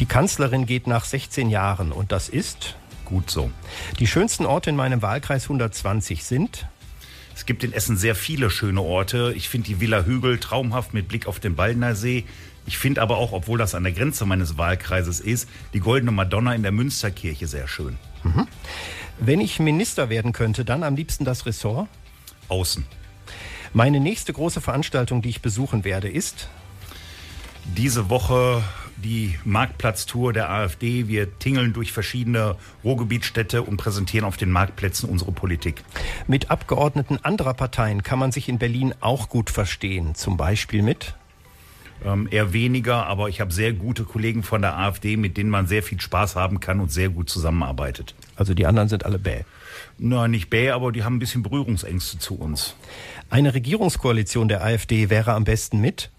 Die Kanzlerin geht nach 16 Jahren und das ist gut so. Die schönsten Orte in meinem Wahlkreis 120 sind es gibt in Essen sehr viele schöne Orte. Ich finde die Villa Hügel traumhaft mit Blick auf den Baldner See. Ich finde aber auch, obwohl das an der Grenze meines Wahlkreises ist, die Goldene Madonna in der Münsterkirche sehr schön. Mhm. Wenn ich Minister werden könnte, dann am liebsten das Ressort? Außen. Meine nächste große Veranstaltung, die ich besuchen werde, ist? Diese Woche die Marktplatztour der AfD. Wir tingeln durch verschiedene Ruhrgebietstädte und präsentieren auf den Marktplätzen unsere Politik. Mit Abgeordneten anderer Parteien kann man sich in Berlin auch gut verstehen. Zum Beispiel mit? Ähm, eher weniger, aber ich habe sehr gute Kollegen von der AfD, mit denen man sehr viel Spaß haben kann und sehr gut zusammenarbeitet. Also die anderen sind alle bäh? Na, nicht bäh, aber die haben ein bisschen Berührungsängste zu uns. Eine Regierungskoalition der AfD wäre am besten mit?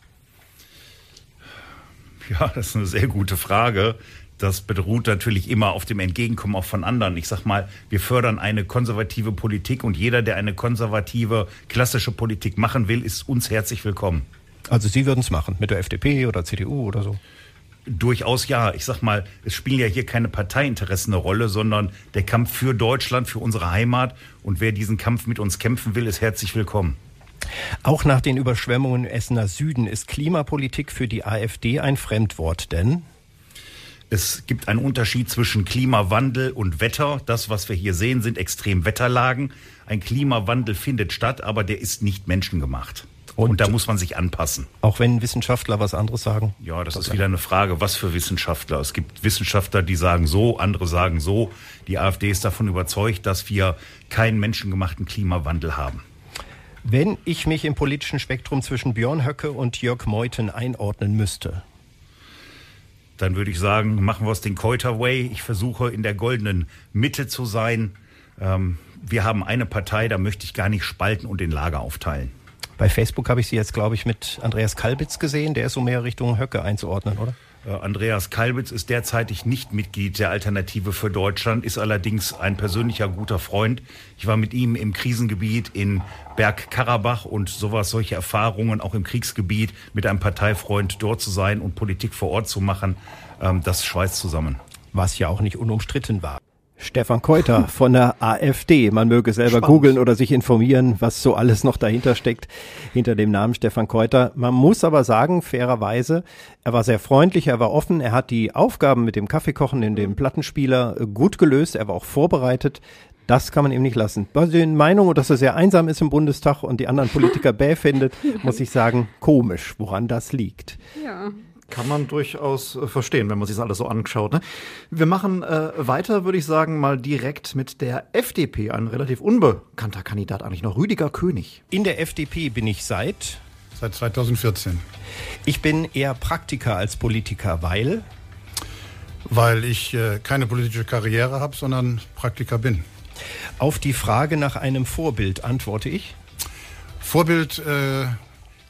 Ja, das ist eine sehr gute Frage. Das beruht natürlich immer auf dem Entgegenkommen auch von anderen. Ich sag mal, wir fördern eine konservative Politik und jeder, der eine konservative, klassische Politik machen will, ist uns herzlich willkommen. Also Sie würden es machen mit der FDP oder CDU oder so? Durchaus ja. Ich sag mal, es spielen ja hier keine Parteiinteressen eine Rolle, sondern der Kampf für Deutschland, für unsere Heimat. Und wer diesen Kampf mit uns kämpfen will, ist herzlich willkommen. Auch nach den Überschwemmungen im Essener Süden ist Klimapolitik für die AfD ein Fremdwort, denn es gibt einen Unterschied zwischen Klimawandel und Wetter. Das, was wir hier sehen, sind Extremwetterlagen. Ein Klimawandel findet statt, aber der ist nicht menschengemacht. Und, und, da muss man sich anpassen. Auch wenn Wissenschaftler was anderes sagen? Ja, das, das ist wieder eine Frage, was für Wissenschaftler. Es gibt Wissenschaftler, die sagen so, andere sagen so. Die AfD ist davon überzeugt, dass wir keinen menschengemachten Klimawandel haben. Wenn ich mich im politischen Spektrum zwischen Björn Höcke und Jörg Meuthen einordnen müsste, dann würde ich sagen, machen wir es den Keuter Way. Ich versuche in der goldenen Mitte zu sein. Ähm, wir haben eine Partei, da möchte ich gar nicht spalten und den Lager aufteilen. Bei Facebook habe ich Sie jetzt, glaube ich, mit Andreas Kalbitz gesehen. Der ist so mehr Richtung Höcke einzuordnen, oder? Äh, Andreas Kalbitz ist derzeitig nicht Mitglied der Alternative für Deutschland, ist allerdings ein persönlicher guter Freund. Ich war mit ihm im Krisengebiet in Bergkarabach und sowas, solche Erfahrungen auch im Kriegsgebiet mit einem Parteifreund dort zu sein und Politik vor Ort zu machen, ähm, das schweißt zusammen. Was ja auch nicht unumstritten war. Stefan Keuter von der AfD. Man möge selber googeln oder sich informieren, was so alles noch dahinter steckt, hinter dem Namen Stefan Keuter. Man muss aber sagen, fairerweise, er war sehr freundlich, er war offen, er hat die Aufgaben mit dem Kaffeekochen in dem Plattenspieler gut gelöst, er war auch vorbereitet. Das kann man ihm nicht lassen. Bei den Meinungen, dass er sehr einsam ist im Bundestag und die anderen Politiker bäh findet, muss ich sagen, komisch, woran das liegt. Ja. Kann man durchaus äh, verstehen, wenn man sich das alles so anschaut. Ne? Wir machen äh, weiter, würde ich sagen, mal direkt mit der FDP. Ein relativ unbekannter Kandidat eigentlich noch, Rüdiger König. In der FDP bin ich seit? Seit 2014. Ich bin eher Praktiker als Politiker, weil? Weil ich äh, keine politische Karriere habe, sondern Praktiker bin. Auf die Frage nach einem Vorbild antworte ich? Vorbild äh,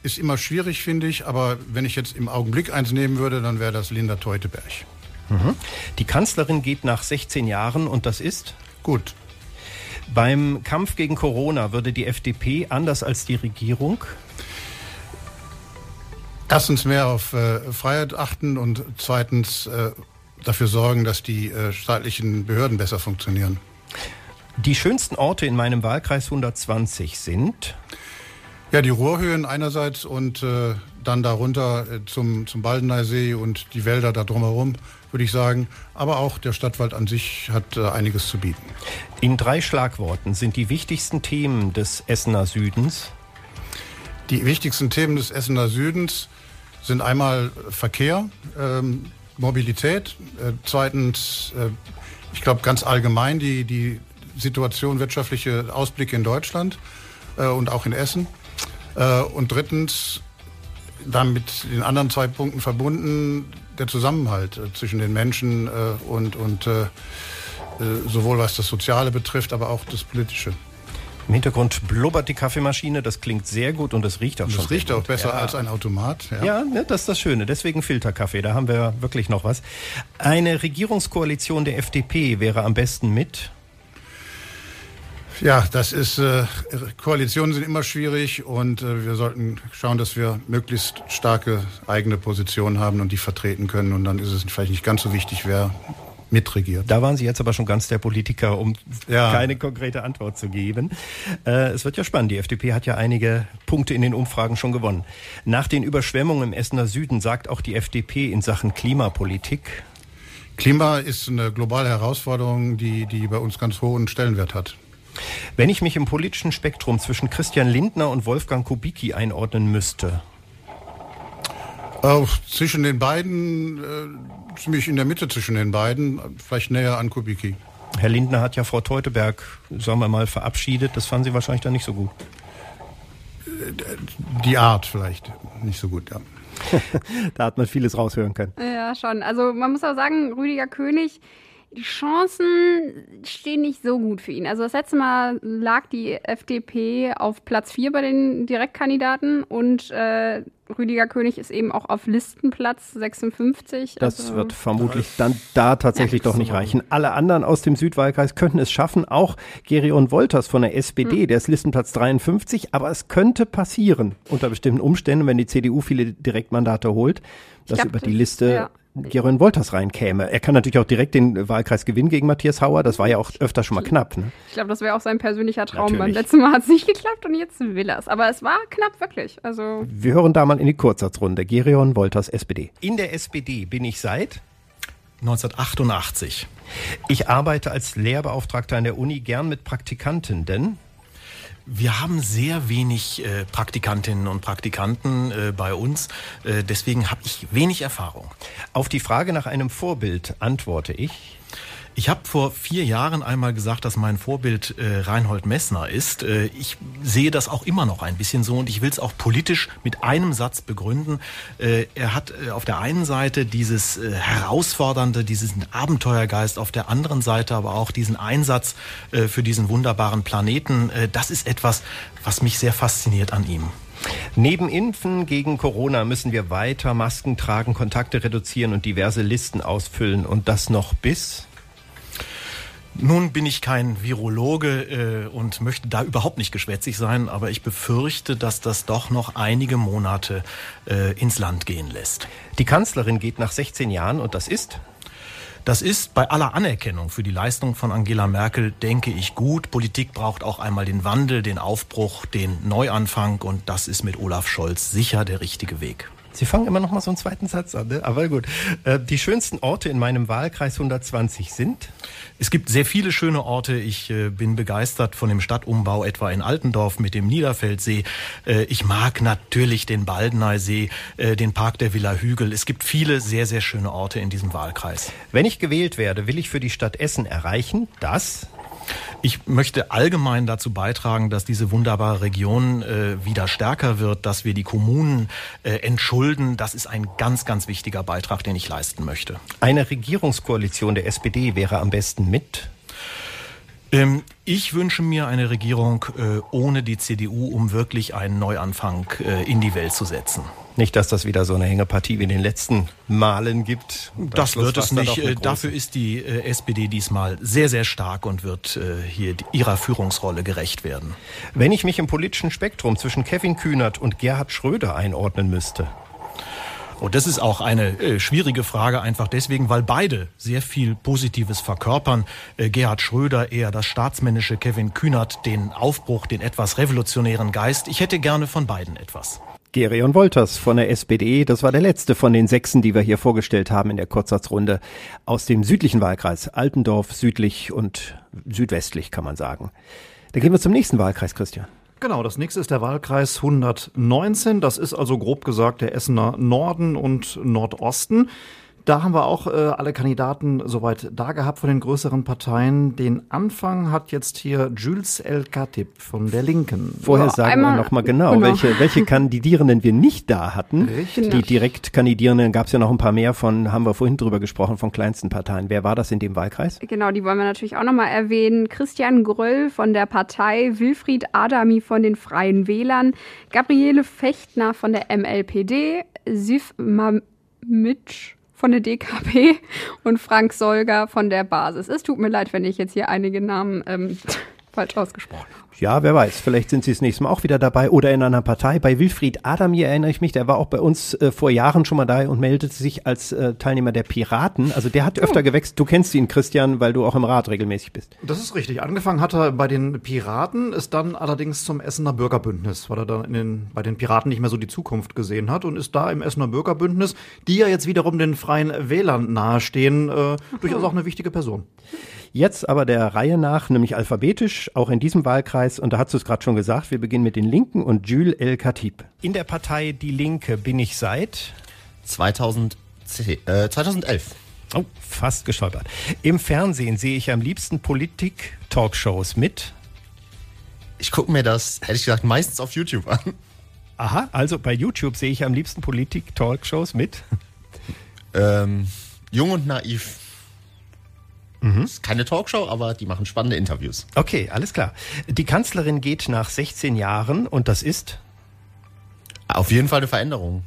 ist immer schwierig, finde ich. Aber wenn ich jetzt im Augenblick eins nehmen würde, dann wäre das Linda Teuteberg. Mhm. Die Kanzlerin geht nach 16 Jahren und das ist? Gut. Beim Kampf gegen Corona würde die FDP anders als die Regierung? Erstens mehr auf äh, Freiheit achten und zweitens äh, dafür sorgen, dass die äh, staatlichen Behörden besser funktionieren. Die schönsten Orte in meinem Wahlkreis 120 sind? Ja, die Ruhrhöhen einerseits und äh, dann darunter äh, zum, zum Baldeneysee und die Wälder da drumherum, würde ich sagen. Aber auch der Stadtwald an sich hat äh, einiges zu bieten. In drei Schlagworten sind die wichtigsten Themen des Essener Südens? Die wichtigsten Themen des Essener Südens sind einmal Verkehr, ähm, Mobilität, äh, zweitens, äh, ich glaube ganz allgemein die, die Situation, wirtschaftliche Ausblicke in Deutschland äh, und auch in Essen. Äh, und drittens, dann mit den anderen zwei Punkten verbunden, der Zusammenhalt äh, zwischen den Menschen äh, und, und sowohl was das Soziale betrifft, aber auch das Politische. Im Hintergrund blubbert die Kaffeemaschine, das klingt sehr gut und das riecht auch und schon. Das riecht auch gut. besser ja. als ein Automat. Ja, ja ne, das ist das Schöne. Deswegen Filterkaffee, da haben wir wirklich noch was. Eine Regierungskoalition der FDP wäre am besten mit ja, das ist, äh, Koalitionen sind immer schwierig und äh, wir sollten schauen, dass wir möglichst starke eigene Positionen haben und die vertreten können. Und dann ist es vielleicht nicht ganz so wichtig, wer mitregiert. Da waren Sie jetzt aber schon ganz der Politiker, um ja. keine konkrete Antwort zu geben. Äh, es wird ja spannend. Die FDP hat ja einige Punkte in den Umfragen schon gewonnen. Nach den Überschwemmungen im Essener Süden sagt auch die FDP in Sachen Klimapolitik. Klima ist eine globale Herausforderung, die, die bei uns ganz hohen Stellenwert hat. Wenn ich mich im politischen Spektrum zwischen Christian Lindner und Wolfgang Kubicki einordnen müsste. Äh, zwischen den beiden, äh, ziemlich in der Mitte zwischen den beiden, vielleicht näher an Kubicki. Herr Lindner hat ja Frau Teuteberg, sagen wir mal, verabschiedet. Das fanden Sie wahrscheinlich dann nicht so gut. Die Art vielleicht nicht so gut, ja. da hat man vieles raushören können. Ja, schon. Also man muss auch sagen, Rüdiger König die Chancen stehen nicht so gut für ihn. Also das letzte Mal lag die FDP auf Platz 4 bei den Direktkandidaten und äh, Rüdiger König ist eben auch auf Listenplatz 56. Das also wird vermutlich dann da tatsächlich ja, doch nicht reichen. Alle anderen aus dem Südwahlkreis könnten es schaffen, auch Gerion Wolters von der SPD, hm. der ist Listenplatz 53, aber es könnte passieren unter bestimmten Umständen, wenn die CDU viele Direktmandate holt, dass glaub, über die Liste ja Geron Wolters reinkäme. Er kann natürlich auch direkt den Wahlkreis gewinnen gegen Matthias Hauer. Das war ja auch öfter schon mal knapp. Ne? Ich glaube, das wäre auch sein persönlicher Traum. Natürlich. Beim letzten Mal hat es nicht geklappt und jetzt will er es. Aber es war knapp wirklich. Also Wir hören da mal in die Kurzsatzrunde. Gerion Wolters, SPD. In der SPD bin ich seit 1988. Ich arbeite als Lehrbeauftragter an der Uni gern mit Praktikanten, denn Wir haben sehr wenig äh, Praktikantinnen und Praktikanten äh, bei uns. Äh, deswegen habe ich wenig Erfahrung. Auf die Frage nach einem Vorbild antworte ich. Ich habe vor vier Jahren einmal gesagt, dass mein Vorbild äh, Reinhold Messner ist. Äh, ich sehe das auch immer noch ein bisschen so und ich will es auch politisch mit einem Satz begründen. Äh, er hat äh, auf der einen Seite dieses äh, herausfordernde, diesen Abenteuergeist, auf der anderen Seite aber auch diesen Einsatz äh, für diesen wunderbaren Planeten. Das ist etwas, was mich sehr fasziniert an ihm. Neben Impfen gegen Corona müssen wir weiter Masken tragen, Kontakte reduzieren und diverse Listen ausfüllen und das noch bis nun bin ich kein Virologe äh, und möchte da überhaupt nicht geschwätzig sein, aber ich befürchte, dass das doch noch einige Monate äh, ins Land gehen lässt. Die Kanzlerin geht nach 16 Jahren und das ist? Das ist bei aller Anerkennung für die Leistung von Angela Merkel, denke ich, gut. Politik braucht auch einmal den Wandel, den Aufbruch, den Neuanfang und das ist mit Olaf Scholz sicher der richtige Weg. Sie fangen immer noch mal so einen zweiten Satz an, ne? aber gut. Äh, die schönsten Orte in meinem Wahlkreis 120 sind? Es gibt sehr viele schöne Orte. Ich äh, bin begeistert von dem Stadtumbau, etwa in Altendorf mit dem Niederfeldsee. Äh, ich mag natürlich den Baldeneysee, äh, den Park der Villa Hügel. Es gibt viele sehr, sehr schöne Orte in diesem Wahlkreis. Wenn ich gewählt werde, will ich für die Stadt Essen erreichen, dass ich möchte allgemein dazu beitragen, dass diese wunderbare Region äh, wieder stärker wird, dass wir die Kommunen äh, entschulden. Das ist ein ganz, ganz wichtiger Beitrag, den ich leisten möchte. Eine Regierungskoalition der SPD wäre am besten mit ähm, ich wünsche mir eine Regierung äh, ohne die CDU, um wirklich einen Neuanfang äh, in die Welt zu setzen. Nicht, dass das wieder so eine Hängepartie wie in den letzten Malen gibt. Das wird es nicht. Äh, dafür ist die äh, SPD diesmal sehr, sehr stark und wird äh, hier ihrer Führungsrolle gerecht werden. Wenn ich mich im politischen Spektrum zwischen Kevin Kühnert und Gerhard Schröder einordnen müsste, und das ist auch eine äh, schwierige Frage, einfach deswegen, weil beide sehr viel Positives verkörpern. Äh, Gerhard Schröder eher das staatsmännische, Kevin Kühnert den Aufbruch, den etwas revolutionären Geist. Ich hätte gerne von beiden etwas. Gerion Wolters von der SPD, das war der letzte von den Sechsen, die wir hier vorgestellt haben in der Kurzsatzrunde aus dem südlichen Wahlkreis, Altendorf, südlich und südwestlich kann man sagen. Dann gehen wir zum nächsten Wahlkreis, Christian. Genau, das nächste ist der Wahlkreis 119. Das ist also grob gesagt der Essener Norden und Nordosten. Da haben wir auch äh, alle Kandidaten soweit da gehabt von den größeren Parteien. Den Anfang hat jetzt hier Jules El Khatib von der Linken. Vorher sagen wir noch mal genau, genau, Welche, welche Kandidierenden wir nicht da hatten. Richtig. Die direkt Kandidierenden gab es ja noch ein paar mehr von, haben wir vorhin drüber gesprochen, von kleinsten Parteien. Wer war das in dem Wahlkreis? Genau, die wollen wir natürlich auch noch mal erwähnen. Christian Gröll von der Partei, Wilfried Adami von den Freien Wählern, Gabriele Fechtner von der MLPD, Sif Mamitsch von der DKP und Frank Solger von der Basis. Es tut mir leid, wenn ich jetzt hier einige Namen ähm, falsch ausgesprochen habe. Ja, wer weiß, vielleicht sind sie das nächste Mal auch wieder dabei oder in einer Partei. Bei Wilfried Adam hier erinnere ich mich, der war auch bei uns äh, vor Jahren schon mal da und meldete sich als äh, Teilnehmer der Piraten. Also der hat öfter oh. gewechselt. Du kennst ihn, Christian, weil du auch im Rat regelmäßig bist. Das ist richtig. Angefangen hat er bei den Piraten, ist dann allerdings zum Essener Bürgerbündnis, weil er dann in den, bei den Piraten nicht mehr so die Zukunft gesehen hat und ist da im Essener Bürgerbündnis, die ja jetzt wiederum den Freien Wählern nahestehen, äh, durchaus auch eine wichtige Person. Jetzt aber der Reihe nach, nämlich alphabetisch, auch in diesem Wahlkreis. Und da hast du es gerade schon gesagt, wir beginnen mit den Linken und Jules El Khatib. In der Partei Die Linke bin ich seit 2010, äh, 2011. Oh, fast gestolpert. Im Fernsehen sehe ich am liebsten Politik-Talkshows mit. Ich gucke mir das, ehrlich gesagt, meistens auf YouTube an. Aha, also bei YouTube sehe ich am liebsten Politik-Talkshows mit. Ähm, jung und naiv. Mhm. Ist keine Talkshow, aber die machen spannende Interviews. Okay, alles klar. Die Kanzlerin geht nach 16 Jahren und das ist? Auf jeden Fall eine Veränderung.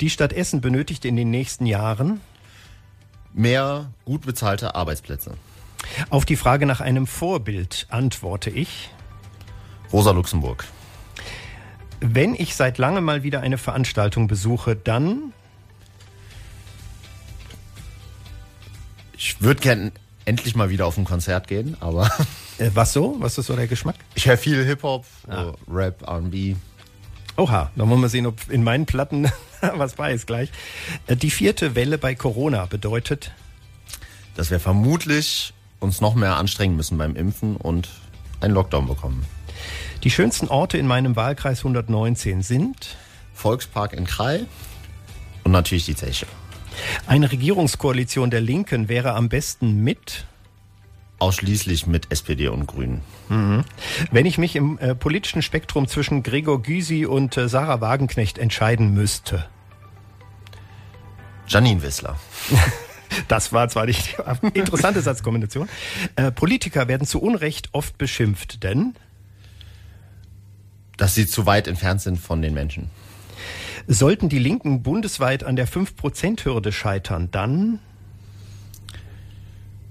Die Stadt Essen benötigt in den nächsten Jahren mehr gut bezahlte Arbeitsplätze. Auf die Frage nach einem Vorbild antworte ich Rosa Luxemburg. Wenn ich seit langem mal wieder eine Veranstaltung besuche, dann Ich würde gern endlich mal wieder auf ein Konzert gehen, aber. Äh, was so? Was ist so der Geschmack? Ich höre viel Hip-Hop, ah. Rap, RB. Oha, dann wollen wir sehen, ob in meinen Platten was bei ist gleich. Äh, die vierte Welle bei Corona bedeutet? Dass wir vermutlich uns noch mehr anstrengen müssen beim Impfen und einen Lockdown bekommen. Die schönsten Orte in meinem Wahlkreis 119 sind Volkspark in Krei und natürlich die Zeche. Eine Regierungskoalition der Linken wäre am besten mit Ausschließlich mit SPD und Grünen. Mhm. Wenn ich mich im äh, politischen Spektrum zwischen Gregor Gysi und äh, Sarah Wagenknecht entscheiden müsste. Janine Wissler. Das war zwar nicht die interessante Satzkombination. Äh, Politiker werden zu Unrecht oft beschimpft, denn Dass sie zu weit entfernt sind von den Menschen. Sollten die Linken bundesweit an der 5%-Hürde scheitern, dann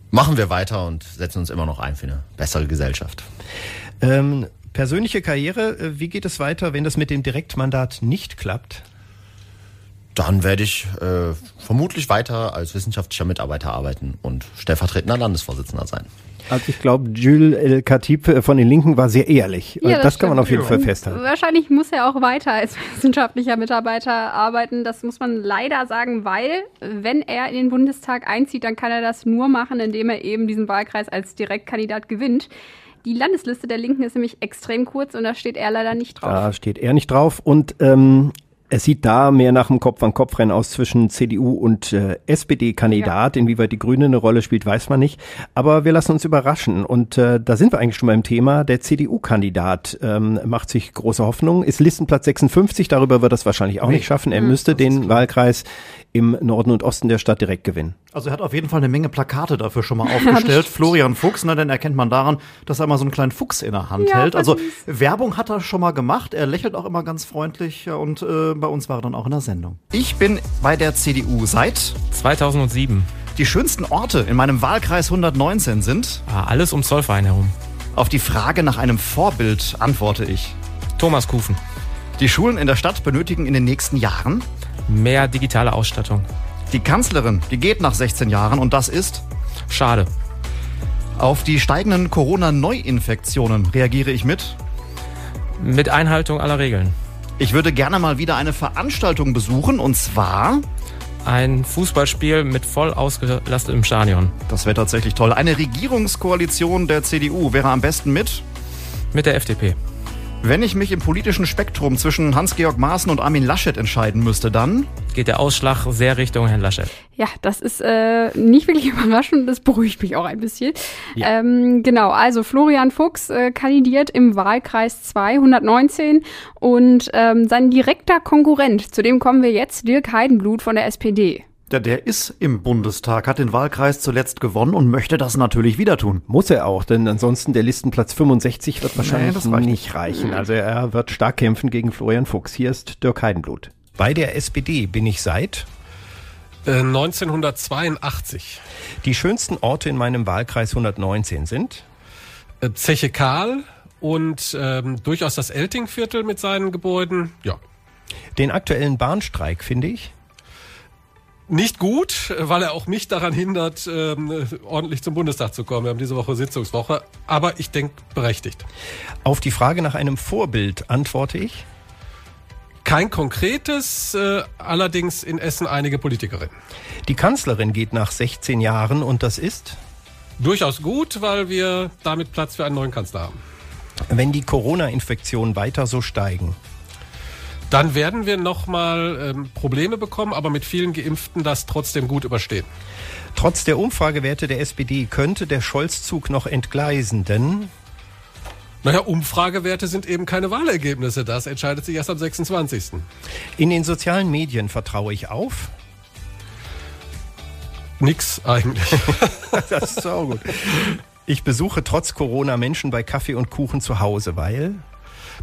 Machen wir weiter und setzen uns immer noch ein für eine bessere Gesellschaft. ähm, persönliche Karriere, äh, wie geht es weiter, wenn das mit dem Direktmandat nicht klappt? Dann werde ich äh, vermutlich weiter als wissenschaftlicher Mitarbeiter arbeiten und stellvertretender Landesvorsitzender sein. Also ich glaube, Jules El Khatib äh, von den Linken war sehr ehrlich. Ja, das, das kann man auf jeden Fall festhalten. Wahrscheinlich muss er auch weiter als wissenschaftlicher Mitarbeiter arbeiten. Das muss man leider sagen, weil wenn er in den Bundestag einzieht, dann kann er das nur machen, indem er eben diesen Wahlkreis als Direktkandidat gewinnt. Die Landesliste der Linken ist nämlich extrem kurz und da steht er leider nicht drauf. Da steht er nicht drauf und ähm, es sieht da mehr nach einem Kopf-an-Kopf-Rennen aus zwischen CDU und äh, SPD-Kandidat. Inwieweit die Grüne eine Rolle spielt, weiß man nicht. Aber wir lassen uns überraschen. Und äh, da sind wir eigentlich schon beim Thema. Der CDU-Kandidat ähm, macht sich große Hoffnung, ist Listenplatz 56. Darüber wird er es wahrscheinlich auch Nee. nicht schaffen. Er Mhm. müsste den Wahlkreis im Norden und Osten der Stadt direkt gewinnen. Also er hat auf jeden Fall eine Menge Plakate dafür schon mal aufgestellt. Florian Fuchs, ne, den erkennt man daran, dass er immer so einen kleinen Fuchs in der Hand Ja, hält. Also. Werbung hat er schon mal gemacht. Er lächelt auch immer ganz freundlich ja, und äh, bei uns war er dann auch in der Sendung. Ich bin bei der CDU seit 2007. Die schönsten Orte in meinem Wahlkreis 119 sind Ah, alles um Zollverein herum. Auf die Frage nach einem Vorbild antworte ich. Thomas Kufen. Die Schulen in der Stadt benötigen in den nächsten Jahren Mehr digitale Ausstattung. Die Kanzlerin, die geht nach 16 Jahren und das ist schade. Auf die steigenden Corona-Neuinfektionen reagiere ich mit Mit Einhaltung aller Regeln. Ich würde gerne mal wieder eine Veranstaltung besuchen und zwar ein Fußballspiel mit voll ausgelastetem Stadion. Das wäre tatsächlich toll. Eine Regierungskoalition der CDU wäre am besten mit Mit der FDP. Wenn ich mich im politischen Spektrum zwischen Hans-Georg Maaßen und Armin Laschet entscheiden müsste, dann Geht der Ausschlag sehr Richtung Herrn Laschet. Ja, das ist äh, nicht wirklich überraschend, das beruhigt mich auch ein bisschen. Ja. Ähm, genau, also Florian Fuchs äh, kandidiert im Wahlkreis 219 und ähm, sein direkter Konkurrent, zu dem kommen wir jetzt, Dirk Heidenblut von der SPD. der, der ist im Bundestag, hat den Wahlkreis zuletzt gewonnen und möchte das natürlich wieder tun. Muss er auch, denn ansonsten der Listenplatz 65 wird wahrscheinlich das reicht nicht reichen. Also er wird stark kämpfen gegen Florian Fuchs. Hier ist Dirk Heidenblut. Bei der SPD bin ich seit Äh, 1982. Die schönsten Orte in meinem Wahlkreis 119 sind Äh, Zeche Karl und ähm, durchaus das Eltingviertel mit seinen Gebäuden. Ja. Den aktuellen Bahnstreik finde ich Nicht gut, weil er auch mich daran hindert, ähm, ordentlich zum Bundestag zu kommen. Wir haben diese Woche Sitzungswoche, aber ich denke berechtigt. Auf die Frage nach einem Vorbild antworte ich. Kein konkretes, äh, allerdings in Essen einige Politikerinnen. Die Kanzlerin geht nach 16 Jahren und das ist? Durchaus gut, weil wir damit Platz für einen neuen Kanzler haben. Wenn die Corona-Infektionen weiter so steigen. Dann werden wir nochmal ähm, Probleme bekommen, aber mit vielen Geimpften das trotzdem gut überstehen. Trotz der Umfragewerte der SPD könnte der Scholz-Zug noch entgleisen, denn Naja, Umfragewerte sind eben keine Wahlergebnisse. Das entscheidet sich erst am 26. in den sozialen Medien vertraue ich auf. Nix eigentlich. das ist auch gut. Ich besuche trotz Corona Menschen bei Kaffee und Kuchen zu Hause, weil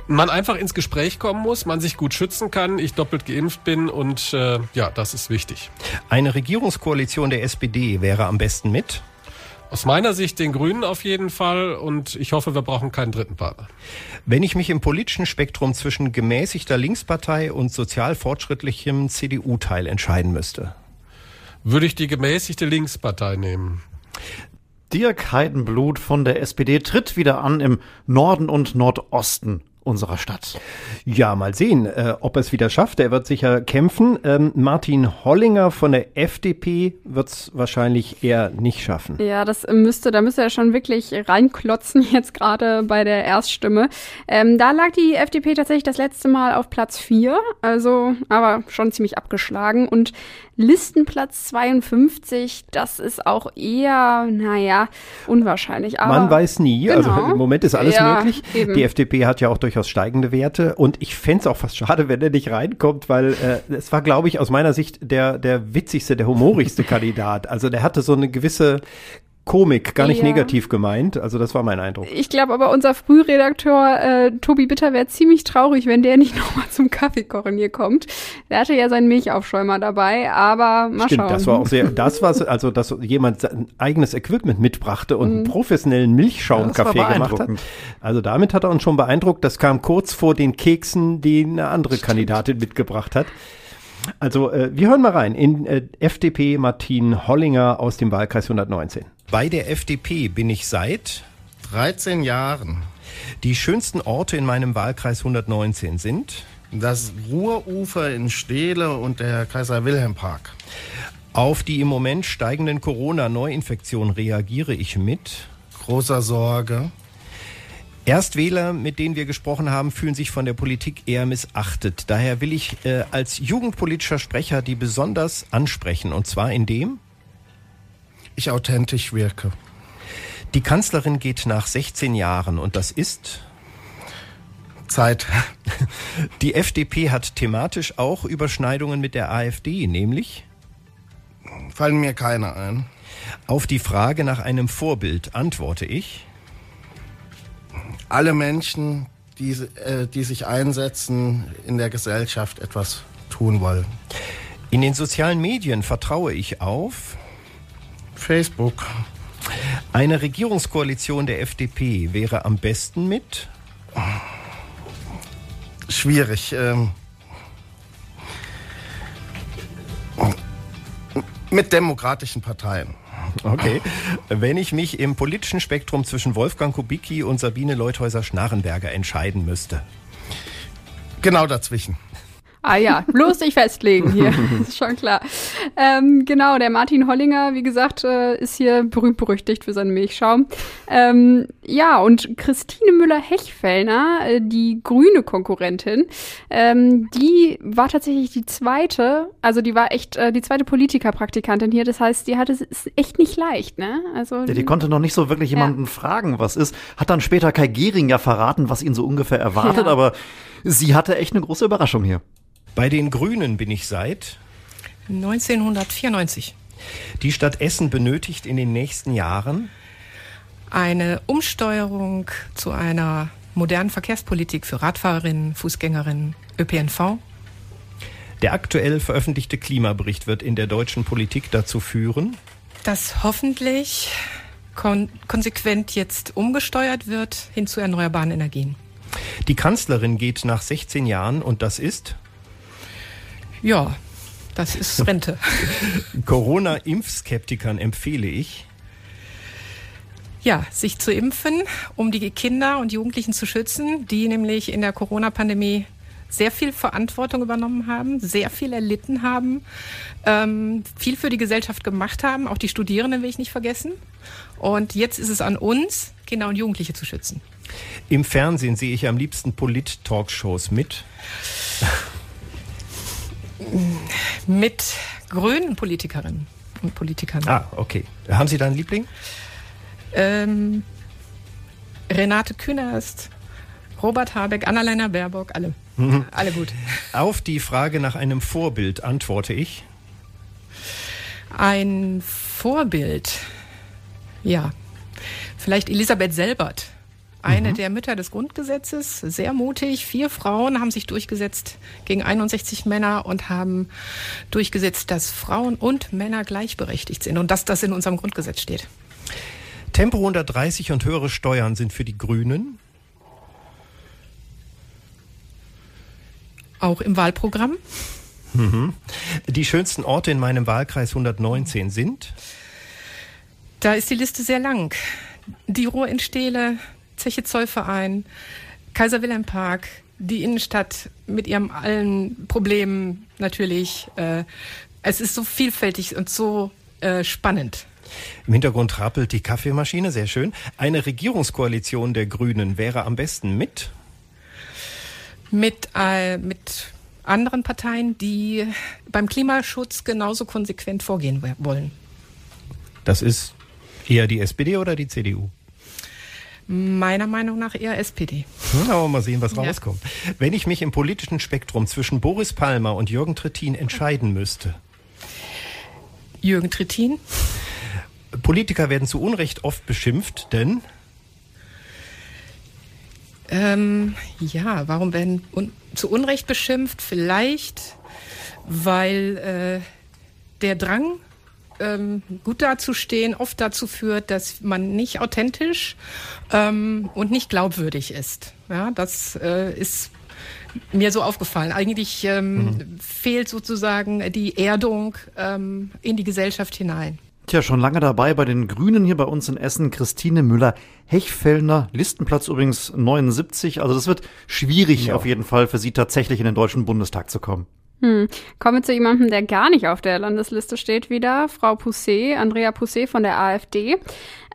man einfach ins Gespräch kommen muss, man sich gut schützen kann, ich doppelt geimpft bin und äh, ja, das ist wichtig. eine Regierungskoalition der SPD wäre am besten mit. Aus meiner Sicht den Grünen auf jeden Fall und ich hoffe, wir brauchen keinen dritten Partner. Wenn ich mich im politischen Spektrum zwischen gemäßigter Linkspartei und sozial fortschrittlichem CDU-Teil entscheiden müsste. Würde ich die gemäßigte Linkspartei nehmen. Dirk Heidenblut von der SPD tritt wieder an im Norden und Nordosten unserer Stadt. Ja, mal sehen, äh, ob er es wieder schafft. Er wird sicher kämpfen. Ähm, Martin Hollinger von der FDP wird es wahrscheinlich eher nicht schaffen. Ja, das müsste, da müsste er schon wirklich reinklotzen jetzt gerade bei der Erststimme. Ähm, da lag die FDP tatsächlich das letzte Mal auf Platz 4, also aber schon ziemlich abgeschlagen. Und Listenplatz 52, das ist auch eher, naja, unwahrscheinlich. Aber Man weiß nie, also genau. im Moment ist alles Ja, möglich. eben. Die FDP hat ja auch durchaus steigende Werte und ich fände es auch fast schade, wenn er nicht reinkommt, weil äh, es war, glaube ich, aus meiner Sicht der, der witzigste, der humorigste Kandidat. Also der hatte so eine gewisse Komik, gar nicht Ja. negativ gemeint. Also das war mein Eindruck. Ich glaube aber, unser Frühredakteur äh, Tobi Bitter wäre ziemlich traurig, wenn der nicht nochmal zum Kaffeekochen hier kommt. Der hatte ja seinen Milchaufschäumer dabei, aber mal Stimmt, schauen. das war auch sehr, das war also, dass jemand sein eigenes Equipment mitbrachte und einen Mhm. professionellen Ja, Milchschaumkaffee war gemacht hat. Also damit hat er uns schon beeindruckt. Das kam kurz vor den Keksen, die eine andere Kandidatin mitgebracht hat. Also äh, wir hören mal rein in äh, FDP Martin Hollinger aus dem Wahlkreis 119. Bei der FDP bin ich seit 13 Jahren. Die schönsten Orte in meinem Wahlkreis 119 sind Das Ruhrufer in Steele und der Kaiser Wilhelm Park. Auf die im Moment steigenden Corona-Neuinfektionen reagiere ich mit großer Sorge. Erstwähler, mit denen wir gesprochen haben, fühlen sich von der Politik eher missachtet. Daher will ich äh, als jugendpolitischer Sprecher die besonders ansprechen. Und zwar indem ich authentisch wirke. Die Kanzlerin geht nach 16 Jahren und das ist Zeit. Die FDP hat thematisch auch Überschneidungen mit der AfD, nämlich Fallen mir keine ein. Auf die Frage nach einem Vorbild antworte ich. Alle Menschen, die, äh, die sich einsetzen, in der Gesellschaft etwas tun wollen. In den sozialen Medien vertraue ich auf Facebook. Eine Regierungskoalition der FDP wäre am besten mit Schwierig. Ähm, mit demokratischen Parteien. Okay. Wenn ich mich im politischen Spektrum zwischen Wolfgang Kubicki und Sabine Leuthäuser-Schnarrenberger entscheiden müsste. Genau dazwischen. Ah ja, bloß nicht festlegen hier, ist schon klar. Ähm, genau, der Martin Hollinger, wie gesagt, äh, ist hier berühmt-berüchtigt für seinen Milchschaum. Ähm, ja, und Christine Müller-Hechfellner, äh, die grüne Konkurrentin, ähm, die war tatsächlich die zweite, also die war echt äh, die zweite Politikerpraktikantin hier. Das heißt, die hatte es echt nicht leicht, ne? Also Ja, die konnte noch nicht so wirklich jemanden fragen, was ist. Hat dann später Kai Gehring ja verraten, was ihn so ungefähr erwartet, Ja. aber sie hatte echt eine große Überraschung hier. Bei den Grünen bin ich seit 1994. Die Stadt Essen benötigt in den nächsten Jahren Eine Umsteuerung zu einer modernen Verkehrspolitik für Radfahrerinnen, Fußgängerinnen, ÖPNV. Der aktuell veröffentlichte Klimabericht wird in der deutschen Politik dazu führen, dass hoffentlich kon konsequent jetzt umgesteuert wird hin zu erneuerbaren Energien. die Kanzlerin geht nach 16 Jahren und das ist Ja, das ist Rente. Corona-Impfskeptikern empfehle ich Ja, sich zu impfen, um die Kinder und Jugendlichen zu schützen, die nämlich in der Corona-Pandemie sehr viel Verantwortung übernommen haben, sehr viel erlitten haben, ähm, viel für die Gesellschaft gemacht haben. Auch die Studierenden will ich nicht vergessen. Und jetzt ist es an uns, Kinder und Jugendliche zu schützen. Im Fernsehen sehe ich am liebsten Polit-Talkshows mit. Mit grünen Politikerinnen und Politikern. Ah, okay. Haben Sie da einen Liebling? Ähm, Renate Künast, Robert Habeck, Annalena Baerbock, alle. Mhm. Alle gut. Auf die Frage nach einem Vorbild antworte ich. Ein Vorbild. Ja. Vielleicht Elisabeth Selbert. Eine Mhm. der Mütter des Grundgesetzes, sehr mutig. Vier Frauen haben sich durchgesetzt gegen 61 Männer und haben durchgesetzt, dass Frauen und Männer gleichberechtigt sind und dass das in unserem Grundgesetz steht. Tempo 130 und höhere Steuern sind für die Grünen. Auch im Wahlprogramm. Mhm. Die schönsten Orte in meinem Wahlkreis 119 sind Da ist die Liste sehr lang. Die Ruhr in Steele, Zeche Zollverein, Kaiser Wilhelm Park, die Innenstadt mit ihrem allen Problemen natürlich. Äh, es ist so vielfältig und so äh, spannend. Im Hintergrund rappelt die Kaffeemaschine, sehr schön. Eine Regierungskoalition der Grünen wäre am besten mit? Mit, äh, mit anderen Parteien, die beim Klimaschutz genauso konsequent vorgehen wollen. Das ist eher die SPD oder die CDU? Meiner Meinung nach eher SPD. Hm, aber mal sehen, was ja. rauskommt. Wenn ich mich im politischen Spektrum zwischen Boris Palmer und Jürgen Trittin entscheiden müsste. Jürgen Trittin? Politiker werden zu Unrecht oft beschimpft, denn ähm, ja, warum werden un zu Unrecht beschimpft? Vielleicht, weil äh, der Drang, ähm, gut dazustehen, oft dazu führt, dass man nicht authentisch ähm, und nicht glaubwürdig ist. Ja, das äh, ist mir so aufgefallen. Eigentlich ähm, mhm. fehlt sozusagen die Erdung ähm, in die Gesellschaft hinein. Tja, schon lange dabei bei den Grünen hier bei uns in Essen, Christine Müller-Hechfellner, Listenplatz übrigens 79. Also das wird schwierig ja. auf jeden Fall für Sie tatsächlich in den Deutschen Bundestag zu kommen. Hm. Kommen wir zu jemandem, der gar nicht auf der Landesliste steht wieder. Frau Pousset, Andrea Pousset von der AfD.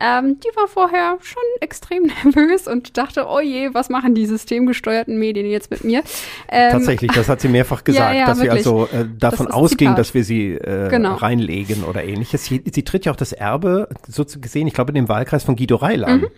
Ähm, die war vorher schon extrem nervös und dachte, oh je, was machen die systemgesteuerten Medien jetzt mit mir? Ähm, Tatsächlich, das hat sie mehrfach gesagt, ja, ja, dass wirklich. sie also äh, davon das ausging, dass wir sie äh, genau. reinlegen oder ähnliches. Sie, sie, tritt ja auch das Erbe, so zu gesehen, ich glaube, in dem Wahlkreis von Guido Reil an. Mhm.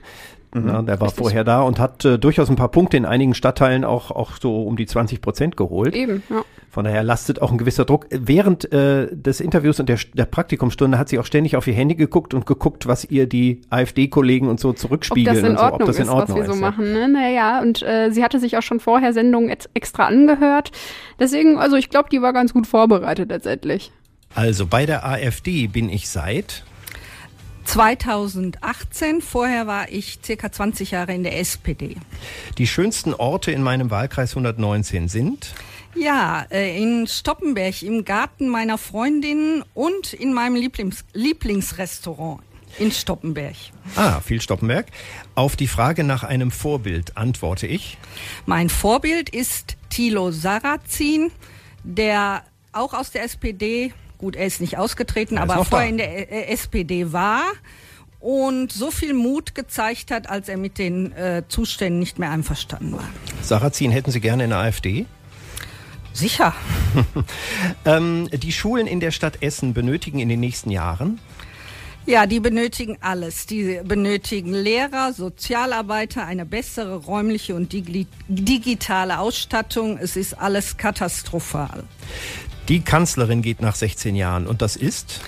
Mhm, ja, der war richtig. vorher da und hat äh, durchaus ein paar Punkte in einigen Stadtteilen auch, auch so um die 20 Prozent geholt. Eben, ja. Von daher lastet auch ein gewisser Druck. Während äh, des Interviews und der, der Praktikumsstunde hat sie auch ständig auf ihr Handy geguckt und geguckt, was ihr die AfD-Kollegen und so zurückspiegeln. Ob das in Ordnung, so, ob das in Ordnung ist, was wir so ja. machen. Ne? Naja, und äh, sie hatte sich auch schon vorher Sendungen extra angehört. Deswegen, also ich glaube, die war ganz gut vorbereitet letztendlich. Also bei der AfD bin ich seit 2018. Vorher war ich circa 20 Jahre in der SPD. Die schönsten Orte in meinem Wahlkreis 119 sind? Ja, äh, in Stoppenberg im Garten meiner Freundin und in meinem Lieblings Lieblingsrestaurant in Stoppenberg. Ah, viel Stoppenberg. Auf die Frage nach einem Vorbild antworte ich. Mein Vorbild ist Thilo Sarrazin, der auch aus der SPD Gut, er ist nicht ausgetreten, er aber vorher da. in der äh, SPD war und so viel Mut gezeigt hat, als er mit den äh, Zuständen nicht mehr einverstanden war. Sarrazin hätten Sie gerne in der AfD? Sicher. ähm, die Schulen in der Stadt Essen benötigen in den nächsten Jahren ja, die benötigen alles. Die benötigen Lehrer, Sozialarbeiter, eine bessere räumliche und digitale Ausstattung. Es ist alles katastrophal. Die Kanzlerin geht nach 16 Jahren und das ist?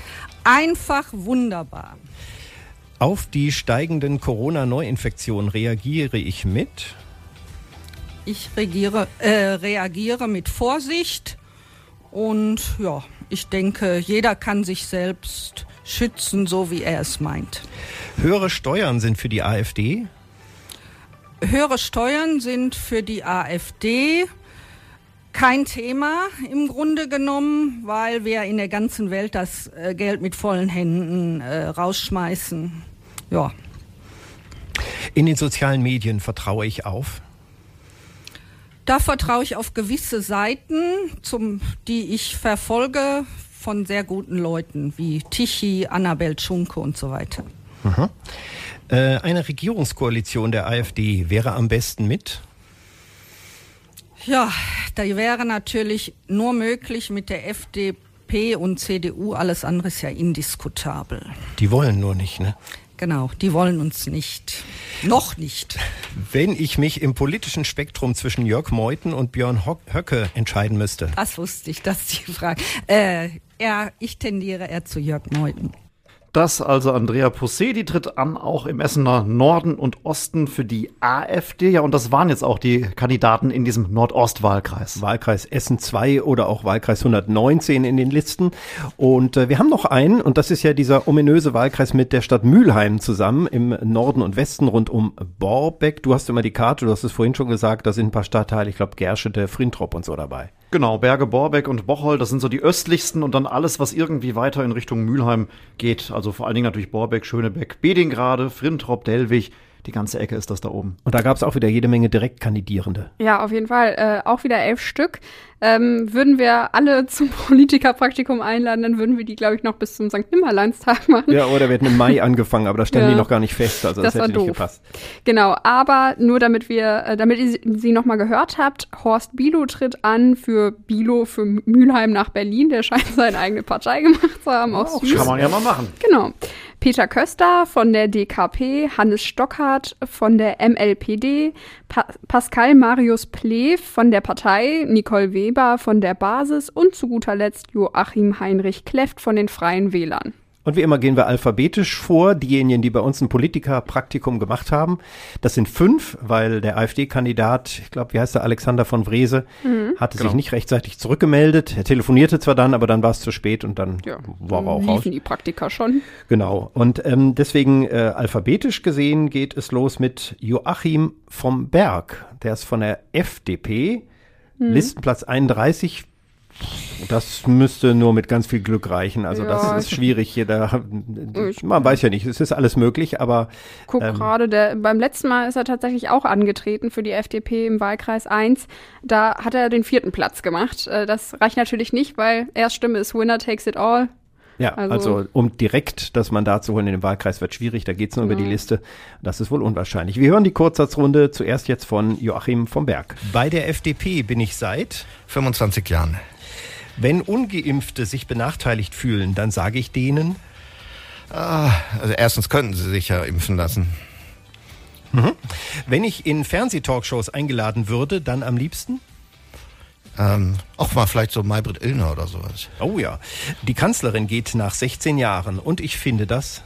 Einfach wunderbar. Auf die steigenden Corona-Neuinfektionen reagiere ich mit? Ich reagiere, äh, reagiere mit Vorsicht und ja, ich denke, jeder kann sich selbst schützen, so wie er es meint. Höhere Steuern sind für die AfD? Höhere Steuern sind für die AfD kein Thema im Grunde genommen, weil wir in der ganzen Welt das äh, Geld mit vollen Händen äh, rausschmeißen. Ja. In den sozialen Medien vertraue ich auf? Da vertraue ich auf gewisse Seiten, zum, die ich verfolge von sehr guten Leuten wie Tichy, Annabel Schunke und so weiter. Mhm. Äh, eine Regierungskoalition der AfD wäre am besten mit? Ja, da wäre natürlich nur möglich mit der FDP und CDU. Alles andere ist ja indiskutabel. Die wollen nur nicht, ne? Genau, die wollen uns nicht. Noch nicht. Wenn ich mich im politischen Spektrum zwischen Jörg Meuthen und Björn Höcke entscheiden müsste. Das wusste ich, das ist die Frage. Äh, ja, ich tendiere eher zu Jörg Meuthen. Das also Andrea Possé, die tritt an, auch im Essener Norden und Osten für die AfD. Ja, und das waren jetzt auch die Kandidaten in diesem Nordostwahlkreis. Wahlkreis Essen 2 oder auch Wahlkreis 119 in den Listen. Und äh, wir haben noch einen, und das ist ja dieser ominöse Wahlkreis mit der Stadt Mülheim zusammen im Norden und Westen rund um Borbeck. Du hast immer die Karte, du hast es vorhin schon gesagt, da sind ein paar Stadtteile, ich glaube Gerschede, Frintrop und so dabei. Genau, Berge Borbeck und Bocholt, das sind so die östlichsten und dann alles, was irgendwie weiter in Richtung Mülheim geht. Also vor allen Dingen natürlich Borbeck, Schönebeck, Bedingrade, Frintrop, Dellwig, die ganze Ecke ist das da oben. Und da gab es auch wieder jede Menge Direktkandidierende. Ja, auf jeden Fall. Äh, auch wieder elf Stück. Ähm, würden wir alle zum Politikerpraktikum einladen, dann würden wir die, glaube ich, noch bis zum St. Nimmerleinstag machen. Ja, oder wir hätten im Mai angefangen, aber da standen ja. die noch gar nicht fest. Also das, das hätte nicht gepasst. Genau, aber nur damit wir, äh, damit ihr sie nochmal gehört habt, Horst Bilo tritt an für Bilo für Mülheim nach Berlin. Der scheint seine eigene Partei gemacht zu haben. Auch oh, kann man ja mal machen. Genau. Peter Köster von der DKP, Hannes Stockhardt von der MLPD, pa Pascal Marius Plev von der Partei, Nicole Weber von der Basis und zu guter Letzt Joachim Heinrich Kleft von den Freien Wählern. Und wie immer gehen wir alphabetisch vor. Diejenigen, die bei uns ein Politikerpraktikum gemacht haben, das sind fünf, weil der AfD-Kandidat, ich glaube, wie heißt der, Alexander von Wrese, mhm. hatte genau. sich nicht rechtzeitig zurückgemeldet. Er telefonierte zwar dann, aber dann war es zu spät und dann ja, war er auch liefen raus. die Praktika schon. Genau. Und ähm, deswegen äh, alphabetisch gesehen geht es los mit Joachim vom Berg. Der ist von der FDP. Mhm. Listenplatz 31 das müsste nur mit ganz viel Glück reichen. Also ja, das ist schwierig hier. Da, man weiß ja nicht, es ist alles möglich, aber. Guck ähm, gerade, der, beim letzten Mal ist er tatsächlich auch angetreten für die FDP im Wahlkreis 1. Da hat er den vierten Platz gemacht. Äh, das reicht natürlich nicht, weil Erststimme ist Winner takes it all. Ja, also, also, um direkt das Mandat zu holen in den Wahlkreis wird schwierig, da geht's nur ja. über die Liste. Das ist wohl unwahrscheinlich. Wir hören die Kurzsatzrunde zuerst jetzt von Joachim vom Berg. Bei der FDP bin ich seit 25 Jahren. Wenn ungeimpfte sich benachteiligt fühlen, dann sage ich denen. Ah, also erstens könnten sie sich ja impfen lassen. Mhm. Wenn ich in Fernsehtalkshows eingeladen würde, dann am liebsten? Ähm, auch mal vielleicht so Maybrit Illner oder sowas. Oh ja. Die Kanzlerin geht nach 16 Jahren und ich finde das.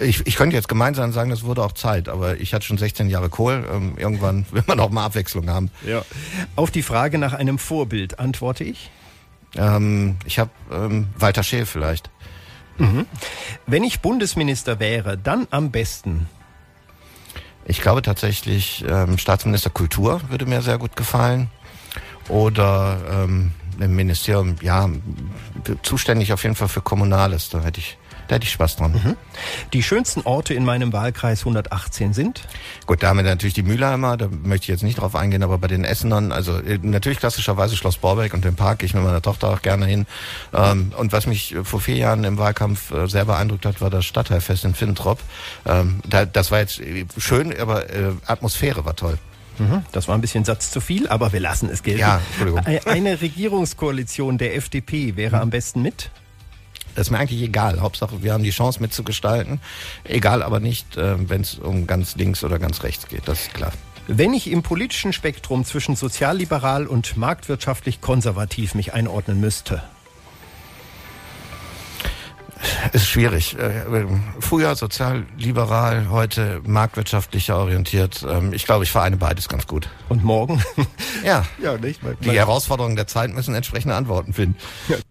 Ich, ich könnte jetzt gemeinsam sagen, das wurde auch Zeit, aber ich hatte schon 16 Jahre Kohl. Ähm, irgendwann will man auch mal Abwechslung haben. Ja. Auf die Frage nach einem Vorbild antworte ich. Ähm, ich habe ähm, Walter Scheel vielleicht. Mhm. Wenn ich Bundesminister wäre, dann am besten. Ich glaube tatsächlich, ähm, Staatsminister Kultur würde mir sehr gut gefallen. Oder ähm, im Ministerium, ja, zuständig auf jeden Fall für Kommunales. Da hätte ich da hätte ich Spaß dran. Mhm. Die schönsten Orte in meinem Wahlkreis 118 sind? Gut, da haben wir natürlich die Mülheimer, da möchte ich jetzt nicht drauf eingehen, aber bei den Essenern, also äh, natürlich klassischerweise Schloss Borbeck und den Park gehe ich mit meiner Tochter auch gerne hin. Ähm, und was mich vor vier Jahren im Wahlkampf äh, sehr beeindruckt hat, war das Stadtteilfest in Fintrop. Ähm, das war jetzt äh, schön, aber Atmosphäre war toll. Mhm, das war ein bisschen Satz zu viel, aber wir lassen es gelten. Ja, Entschuldigung. Eine Regierungskoalition der FDP wäre mhm. am besten mit? Das ist mir eigentlich egal. Hauptsache, wir haben die Chance mitzugestalten. Egal aber nicht, äh, wenn es um ganz links oder ganz rechts geht. Das ist klar. Wenn ich im politischen Spektrum zwischen sozialliberal und marktwirtschaftlich konservativ mich einordnen müsste, ist schwierig. Äh, früher sozialliberal, heute marktwirtschaftlicher orientiert. Ähm, ich glaube, ich vereine beides ganz gut. Und morgen? Ja. ja nicht, Die Herausforderungen der Zeit müssen entsprechende Antworten finden.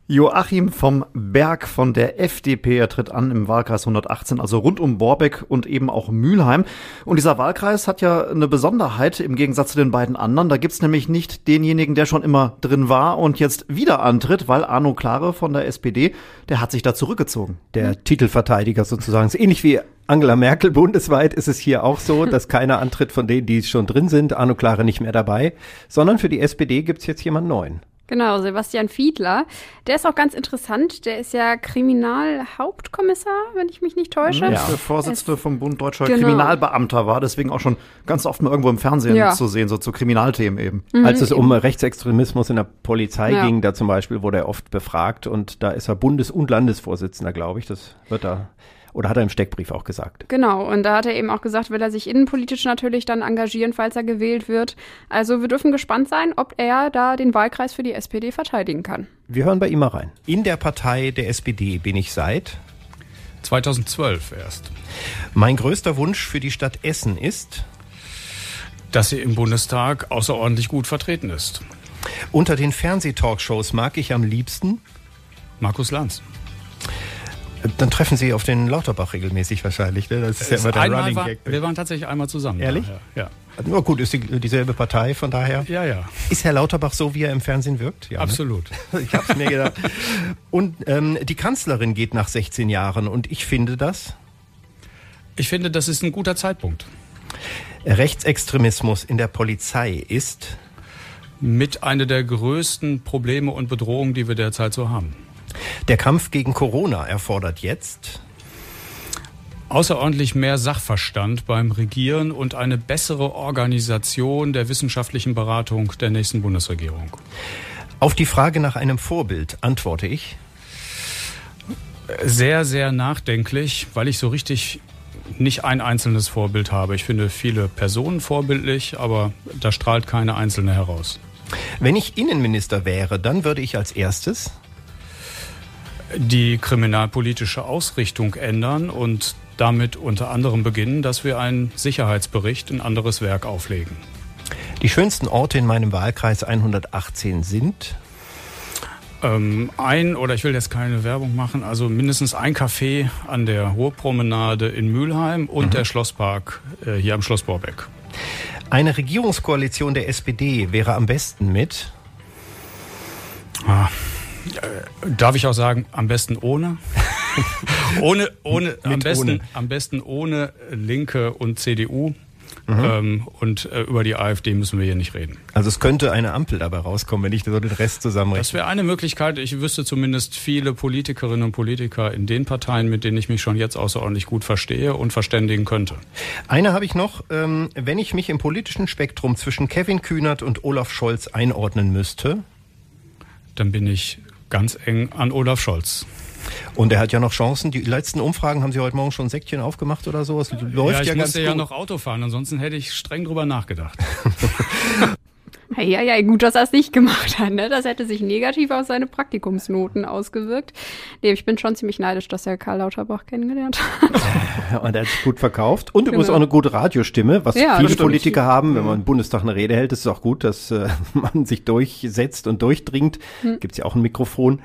Joachim vom Berg von der FDP. Er tritt an im Wahlkreis 118, also rund um Borbeck und eben auch Mülheim. Und dieser Wahlkreis hat ja eine Besonderheit im Gegensatz zu den beiden anderen. Da gibt's nämlich nicht denjenigen, der schon immer drin war und jetzt wieder antritt, weil Arno Klare von der SPD, der hat sich da zurückgezogen. Der mhm. Titelverteidiger sozusagen. Ist ähnlich wie Angela Merkel bundesweit ist es hier auch so, dass keiner antritt von denen, die schon drin sind. Arno Klare nicht mehr dabei, sondern für die SPD gibt's jetzt jemanden neuen. Genau, Sebastian Fiedler. Der ist auch ganz interessant. Der ist ja Kriminalhauptkommissar, wenn ich mich nicht täusche. Ja, der Vorsitzende vom Bund Deutscher genau. Kriminalbeamter war, deswegen auch schon ganz oft mal irgendwo im Fernsehen ja. zu sehen, so zu Kriminalthemen eben. Mhm, Als es um Rechtsextremismus in der Polizei ja. ging, da zum Beispiel wurde er oft befragt und da ist er Bundes- und Landesvorsitzender, glaube ich. Das wird da oder hat er im Steckbrief auch gesagt? Genau, und da hat er eben auch gesagt, will er sich innenpolitisch natürlich dann engagieren, falls er gewählt wird. Also wir dürfen gespannt sein, ob er da den Wahlkreis für die SPD verteidigen kann. Wir hören bei ihm mal rein. In der Partei der SPD bin ich seit 2012 erst. Mein größter Wunsch für die Stadt Essen ist, dass sie im Bundestag außerordentlich gut vertreten ist. Unter den Fernsehtalkshows mag ich am liebsten Markus Lanz. Dann treffen Sie auf den Lauterbach regelmäßig wahrscheinlich. Ne? Das ist ja immer der Running war, Gag. Wir waren tatsächlich einmal zusammen. Ehrlich? Ja. ja. Nur gut, ist die, dieselbe Partei, von daher. Ja, ja. Ist Herr Lauterbach so, wie er im Fernsehen wirkt? Ja, ne? Absolut. Ne? Ich hab's mir gedacht. Und ähm, die Kanzlerin geht nach 16 Jahren und ich finde das? Ich finde, das ist ein guter Zeitpunkt. Rechtsextremismus in der Polizei ist mit einer der größten Probleme und Bedrohungen, die wir derzeit so haben. Der Kampf gegen Corona erfordert jetzt außerordentlich mehr Sachverstand beim Regieren und eine bessere Organisation der wissenschaftlichen Beratung der nächsten Bundesregierung. Auf die Frage nach einem Vorbild antworte ich sehr, sehr nachdenklich, weil ich so richtig nicht ein einzelnes Vorbild habe. Ich finde viele Personen vorbildlich, aber da strahlt keine einzelne heraus. Wenn ich Innenminister wäre, dann würde ich als erstes die kriminalpolitische Ausrichtung ändern und damit unter anderem beginnen, dass wir einen Sicherheitsbericht in anderes Werk auflegen. Die schönsten Orte in meinem Wahlkreis 118 sind ähm, ein, oder ich will jetzt keine Werbung machen, also mindestens ein Café an der Ruhrpromenade in Mülheim und mhm. der Schlosspark äh, hier am Schloss Borbeck. Eine Regierungskoalition der SPD wäre am besten mit? Ah, darf ich auch sagen, am besten ohne? ohne, ohne, am besten, ohne. am besten ohne Linke und CDU. Mhm. Ähm, und äh, über die AfD müssen wir hier nicht reden. Also es könnte eine Ampel dabei rauskommen, wenn ich so den Rest zusammenrechne. Das wäre eine Möglichkeit. Ich wüsste zumindest viele Politikerinnen und Politiker in den Parteien, mit denen ich mich schon jetzt außerordentlich gut verstehe und verständigen könnte. Eine habe ich noch. Ähm, wenn ich mich im politischen Spektrum zwischen Kevin Kühnert und Olaf Scholz einordnen müsste, dann bin ich ganz eng an Olaf Scholz. Und er hat ja noch Chancen. Die letzten Umfragen haben Sie heute Morgen schon ein Säckchen aufgemacht oder so. Es läuft ja, ich ja musste ja noch Auto fahren, ansonsten hätte ich streng drüber nachgedacht. Ja, ja, gut, dass er es nicht gemacht hat. Ne? Das hätte sich negativ auf seine Praktikumsnoten ausgewirkt. Nee, ich bin schon ziemlich neidisch, dass er Karl Lauterbach kennengelernt hat. Und er hat sich gut verkauft. Und übrigens genau. auch eine gute Radiostimme, was ja, viele Politiker haben. Wenn man im Bundestag eine Rede hält, ist es auch gut, dass äh, man sich durchsetzt und durchdringt. Hm. Gibt es ja auch ein Mikrofon.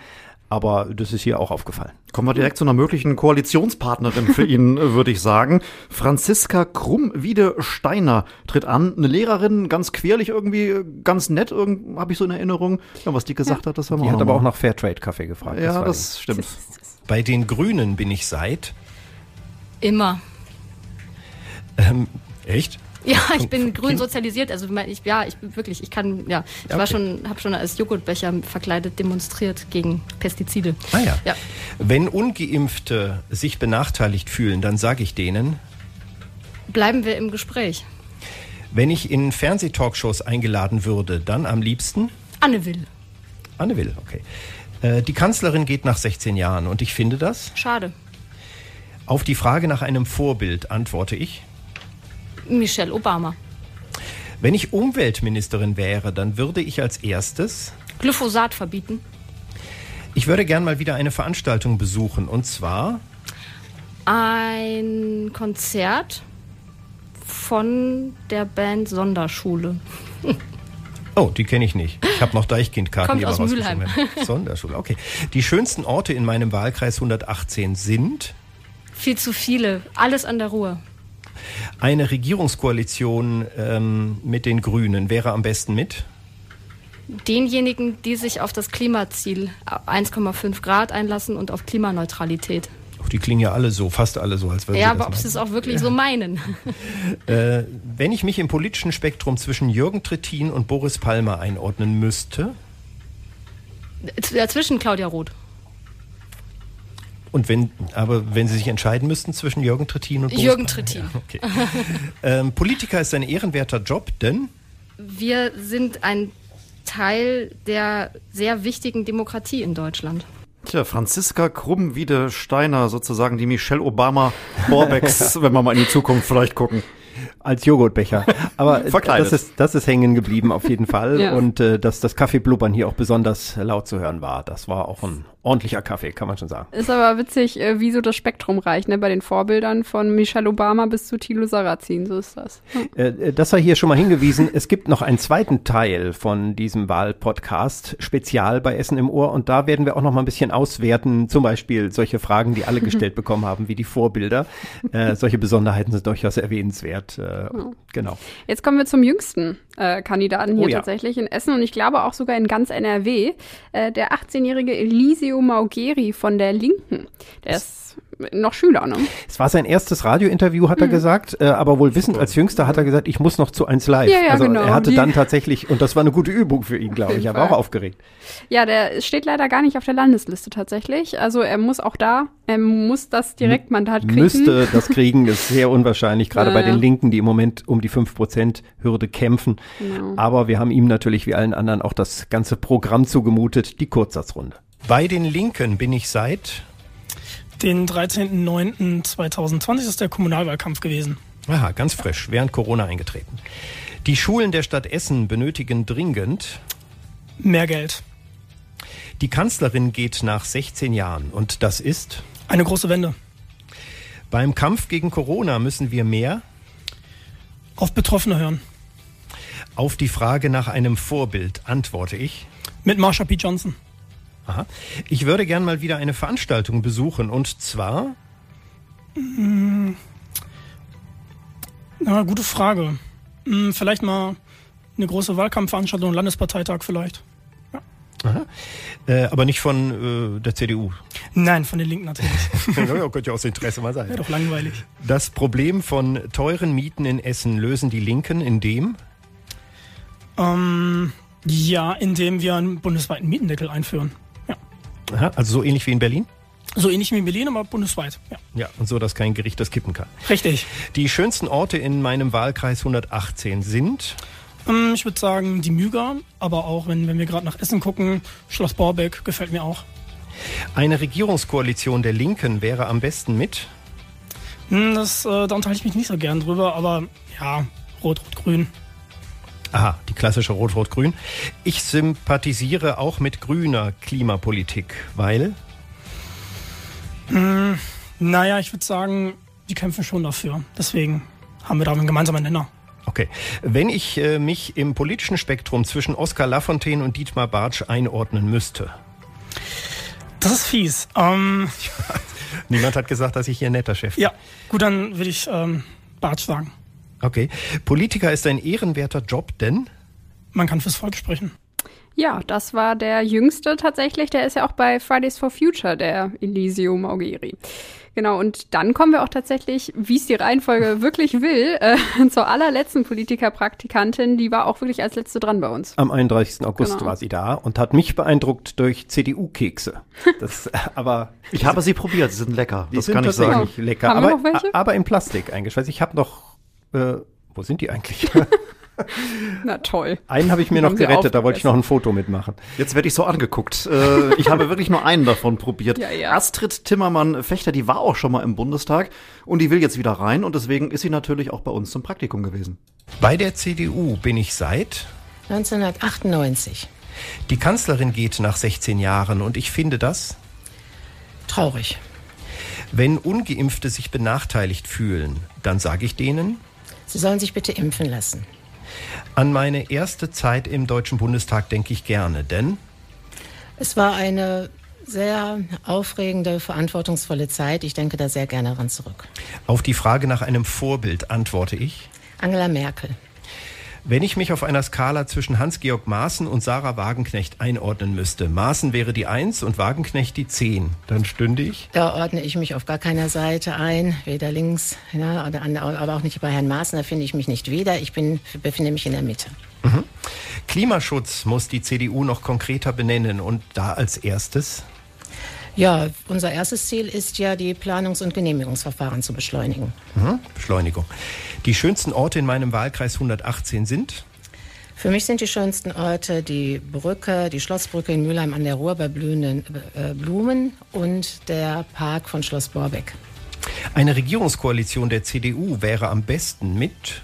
Aber das ist hier auch aufgefallen. Kommen wir direkt zu einer möglichen Koalitionspartnerin für ihn, würde ich sagen. Franziska Krumm-Wiede-Steiner tritt an. Eine Lehrerin, ganz querlich irgendwie, ganz nett, habe ich so in Erinnerung. Ja, was die gesagt ja. hat, das haben wir Die hat aber auch nach Fairtrade-Kaffee gefragt. Ja, das, das stimmt. Bei den Grünen bin ich seit? Immer. Ähm, echt? Ja, ich bin grün sozialisiert. Also ich, ja, ich bin wirklich, ich kann, ja, ich okay. war schon, habe schon als Joghurtbecher verkleidet demonstriert gegen Pestizide. Ah ja. ja. Wenn Ungeimpfte sich benachteiligt fühlen, dann sage ich denen. Bleiben wir im Gespräch. Wenn ich in Fernsehtalkshows eingeladen würde, dann am liebsten? Anne Will. Anne Will, okay. Äh, die Kanzlerin geht nach 16 Jahren und ich finde das? Schade. Auf die Frage nach einem Vorbild antworte ich? Michelle Obama. Wenn ich Umweltministerin wäre, dann würde ich als erstes Glyphosat verbieten. Ich würde gern mal wieder eine Veranstaltung besuchen und zwar ein Konzert von der Band Sonderschule. Oh, die kenne ich nicht. Ich habe noch Deichkindkarten hier aus Mülheim. Sonderschule, okay. Die schönsten Orte in meinem Wahlkreis 118 sind? Viel zu viele. Alles an der Ruhe. Eine Regierungskoalition ähm, mit den Grünen wäre am besten mit? Denjenigen, die sich auf das Klimaziel 1,5 Grad einlassen und auf Klimaneutralität. Die klingen ja alle so, fast alle so, als würden Ja, aber ob sie es auch wirklich ja. so meinen. Äh, wenn ich mich im politischen Spektrum zwischen Jürgen Trittin und Boris Palmer einordnen müsste? Zwischen Claudia Roth. Und wenn, aber wenn Sie sich entscheiden müssten zwischen Jürgen Trittin und Boris Jürgen Trittin. Ja, okay. ähm, Politiker ist ein ehrenwerter Job, denn? Wir sind ein Teil der sehr wichtigen Demokratie in Deutschland. Tja, Franziska Krumm-Wiede-Steiner, sozusagen die Michelle Obama Borbecks, wenn wir mal in die Zukunft vielleicht gucken als Joghurtbecher. Aber das ist, das ist hängen geblieben auf jeden Fall. Ja. Und äh, dass das Kaffeeblubbern hier auch besonders laut zu hören war, das war auch ein ordentlicher Kaffee, kann man schon sagen. Ist aber witzig, äh, wie so das Spektrum reicht, ne? Bei den Vorbildern von Michelle Obama bis zu Thilo Sarrazin, so ist das. Hm. Das sei hier schon mal hingewiesen. Es gibt noch einen zweiten Teil von diesem Wahlpodcast, spezial bei Essen im Ohr. Und da werden wir auch noch mal ein bisschen auswerten, zum Beispiel solche Fragen, die alle gestellt bekommen haben, wie die Vorbilder. Äh, solche Besonderheiten sind durchaus erwähnenswert. Äh. Genau. Jetzt kommen wir zum jüngsten äh, Kandidaten hier oh, ja. tatsächlich in Essen und ich glaube auch sogar in ganz NRW. Äh, der 18-jährige Eliseo Maugeri von der Linken. Der ist noch Schüler, ne? Es war sein erstes Radiointerview, hat er Mhm. gesagt, äh, aber wohl wissend als Jüngster hat er gesagt, ich muss noch zu eins live. Ja, ja, also genau. er hatte Die- dann tatsächlich, und das war eine gute Übung für ihn, glaube ich, er war auch aufgeregt. Ja, der steht leider gar nicht auf der Landesliste tatsächlich. Also er muss auch da, er muss das Direktmandat kriegen. Müsste das kriegen, ist sehr unwahrscheinlich, gerade Ja, bei den Linken, die im Moment um die 5%-Hürde kämpfen. Genau. Aber wir haben ihm natürlich wie allen anderen auch das ganze Programm zugemutet, die Kurzsatzrunde. Bei den Linken bin ich seit Den 13.09.2020 ist der Kommunalwahlkampf gewesen. Aha, ganz frisch, während Corona eingetreten. Die Schulen der Stadt Essen benötigen dringend. Mehr Geld. Die Kanzlerin geht nach 16 Jahren und das ist. Eine große Wende. Beim Kampf gegen Corona müssen wir mehr. Auf Betroffene hören. Auf die Frage nach einem Vorbild antworte ich. Mit Marsha P. Johnson. Aha. Ich würde gern mal wieder eine Veranstaltung besuchen und zwar. Hm. Na, gute Frage. Hm, vielleicht mal eine große Wahlkampfveranstaltung, Landesparteitag vielleicht. Aha. Äh, aber nicht von äh, der CDU. Nein, von den Linken natürlich. ja, könnte ja aus Interesse mal sein. Wäre doch langweilig. Das Problem von teuren Mieten in Essen lösen die Linken, indem. Ähm, ja, indem wir einen bundesweiten Mietendeckel einführen. Aha, also so ähnlich wie in Berlin? So ähnlich wie in Berlin, aber bundesweit. Ja. Ja, und so, dass kein Gericht das kippen kann. Richtig. Die schönsten Orte in meinem Wahlkreis 118 sind. Ähm, ich würde sagen, die Müger, aber auch, wenn, wenn wir gerade nach Essen gucken, Schloss Borbeck gefällt mir auch. Eine Regierungskoalition der Linken wäre am besten mit. Hm, das, äh, da unterhalte ich mich nicht so gern drüber, aber ja, Rot-Rot-Grün. Aha, die klassische Rot-Rot-Grün. Ich sympathisiere auch mit grüner Klimapolitik, weil. Hm, naja, ich würde sagen, die kämpfen schon dafür. Deswegen haben wir da einen gemeinsamen Nenner. Okay. Wenn ich äh, mich im politischen Spektrum zwischen Oskar Lafontaine und Dietmar Bartsch einordnen müsste. Das ist fies. Ähm, Niemand hat gesagt, dass ich hier ein netter Chef bin. ja, gut, dann würde ich ähm, Bartsch sagen. Okay. Politiker ist ein ehrenwerter Job, denn. Man kann fürs Volk sprechen. Ja, das war der jüngste tatsächlich. Der ist ja auch bei Fridays for Future, der Elisio Maugeri. Genau, und dann kommen wir auch tatsächlich, wie es die Reihenfolge wirklich will, äh, zur allerletzten Politikerpraktikantin. Die war auch wirklich als letzte dran bei uns. Am 31. August Genau. war sie da und hat mich beeindruckt durch CDU-Kekse. Das, aber Ich habe sie probiert, sie sind lecker. Die das sind kann ich sagen. lecker. Haben wir aber, noch welche? aber in Plastik eingeschweißt. Ich habe noch. Äh, wo sind die eigentlich? Na toll. Einen habe ich mir noch gerettet, da wollte ich noch ein. Foto mitmachen. Jetzt werde ich so angeguckt. Äh, ich habe wirklich nur einen davon probiert. Ja, ja. Astrid Timmermann-Fechter, die war auch schon mal im Bundestag und die will jetzt wieder rein und deswegen ist sie natürlich auch bei uns zum Praktikum gewesen. Bei der CDU bin ich seit. 1998. Die Kanzlerin geht nach 16 Jahren und ich finde das. Traurig. Wenn Ungeimpfte sich benachteiligt fühlen, dann sage ich denen. Sie sollen sich bitte impfen lassen. An meine erste Zeit im Deutschen Bundestag denke ich gerne, denn. Es war eine sehr aufregende, verantwortungsvolle Zeit. Ich denke da sehr gerne daran zurück. Auf die Frage nach einem Vorbild antworte ich. Angela Merkel. Wenn ich mich auf einer Skala zwischen Hans-Georg Maaßen und Sarah Wagenknecht einordnen müsste, Maaßen wäre die 1 und Wagenknecht die 10, dann stünde ich. Da ordne ich mich auf gar keiner Seite ein, weder links, ja, oder an, aber auch nicht bei Herrn Maaßen. Da finde ich mich nicht wieder. Ich bin, befinde mich in der Mitte. Mhm. Klimaschutz muss die CDU noch konkreter benennen und da als erstes. Ja, unser erstes Ziel ist ja, die Planungs- und Genehmigungsverfahren zu beschleunigen. Mhm. Beschleunigung. Die schönsten Orte in meinem Wahlkreis 118 sind. Für mich sind die schönsten Orte die Brücke, die Schlossbrücke in Mülheim an der Ruhr bei blühenden äh, Blumen und der Park von Schloss Borbeck. Eine Regierungskoalition der CDU wäre am besten mit.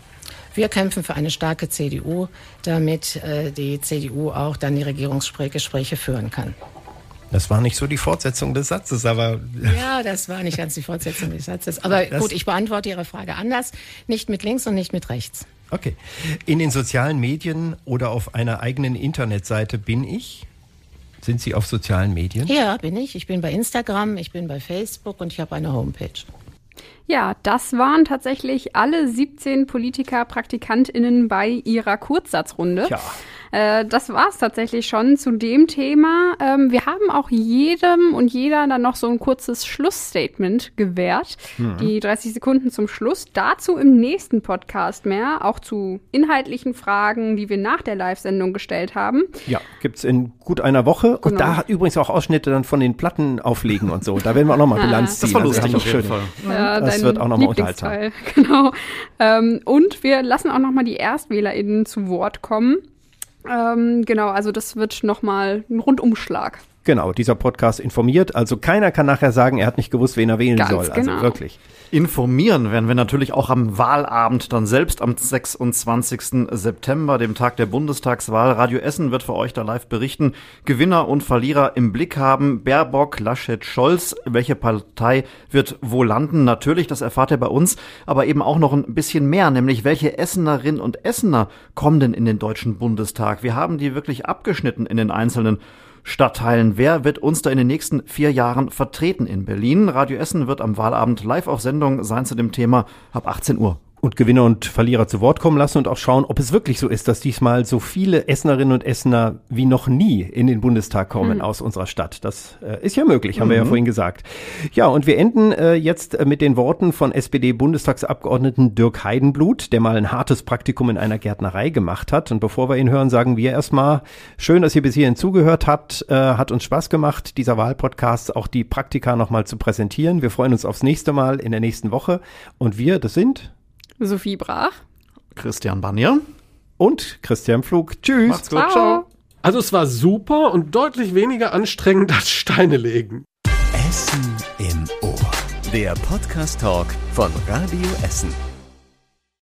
Wir kämpfen für eine starke CDU, damit äh, die CDU auch dann die Regierungsgespräche führen kann. Das war nicht so die Fortsetzung des Satzes, aber. Ja, das war nicht ganz die Fortsetzung des Satzes. Aber Das- gut, ich beantworte Ihre Frage anders. Nicht mit links und nicht mit rechts. Okay. In den sozialen Medien oder auf einer eigenen Internetseite bin ich. Sind Sie auf sozialen Medien? Ja, bin ich. Ich bin bei Instagram, ich bin bei Facebook und ich habe eine Homepage. Ja, das waren tatsächlich alle 17 Politiker, PraktikantInnen bei ihrer Kurzsatzrunde. Ja. Äh, das war es tatsächlich schon zu dem Thema. Ähm, wir haben auch jedem und jeder dann noch so ein kurzes Schlussstatement gewährt. Mhm. Die 30 Sekunden zum Schluss. Dazu im nächsten Podcast mehr, auch zu inhaltlichen Fragen, die wir nach der Live-Sendung gestellt haben. Ja, gibt's in gut einer Woche. Und Genau. da hat übrigens auch Ausschnitte dann von den Platten auflegen und so. Da werden wir auch nochmal Ah. Bilanz Das ziehen. war Also lustig haben auf jeden schön- Fall. Ja, das wird auch nochmal unterhaltsam. Genau. Ähm, und wir lassen auch nochmal die ErstwählerInnen zu Wort kommen. Ähm, genau, also das wird nochmal ein Rundumschlag. Genau, dieser Podcast informiert. Also keiner kann nachher sagen, er hat nicht gewusst, wen er wählen Ganz soll. Also genau. wirklich. Informieren werden wir natürlich auch am Wahlabend dann selbst am 26. September, dem Tag der Bundestagswahl. Radio Essen wird für euch da live berichten, Gewinner und Verlierer im Blick haben. Baerbock, Laschet, Scholz. Welche Partei wird wo landen? Natürlich, das erfahrt ihr bei uns, aber eben auch noch ein bisschen mehr, nämlich welche Essenerinnen und Essener kommen denn in den Deutschen Bundestag? Wir haben die wirklich abgeschnitten in den einzelnen Stadtteilen. Wer wird uns da in den nächsten vier Jahren vertreten in Berlin? Radio Essen wird am Wahlabend live auf Sendung sein zu dem Thema ab 18 Uhr. Und Gewinner und Verlierer zu Wort kommen lassen und auch schauen, ob es wirklich so ist, dass diesmal so viele Essenerinnen und Essener wie noch nie in den Bundestag kommen Mhm. aus unserer Stadt. Das äh, ist ja möglich, haben wir ja Mhm. vorhin gesagt. Ja, und wir enden äh, jetzt äh, mit den Worten von SPD-Bundestagsabgeordneten Dirk Heidenblut, der mal ein hartes Praktikum in einer Gärtnerei gemacht hat. Und bevor wir ihn hören, sagen wir erstmal, schön, dass ihr bis hierhin zugehört habt. Äh, hat uns Spaß gemacht, dieser Wahlpodcast, auch die Praktika nochmal zu präsentieren. Wir freuen uns aufs nächste Mal in der nächsten Woche. Und wir, das sind Sophie Brach. Christian Banier. Und Christian Pflug. Tschüss. Macht's gut, ciao. Also es war super und deutlich weniger anstrengend als Steine legen. Essen im Ohr. Der Podcast-Talk von Radio Essen.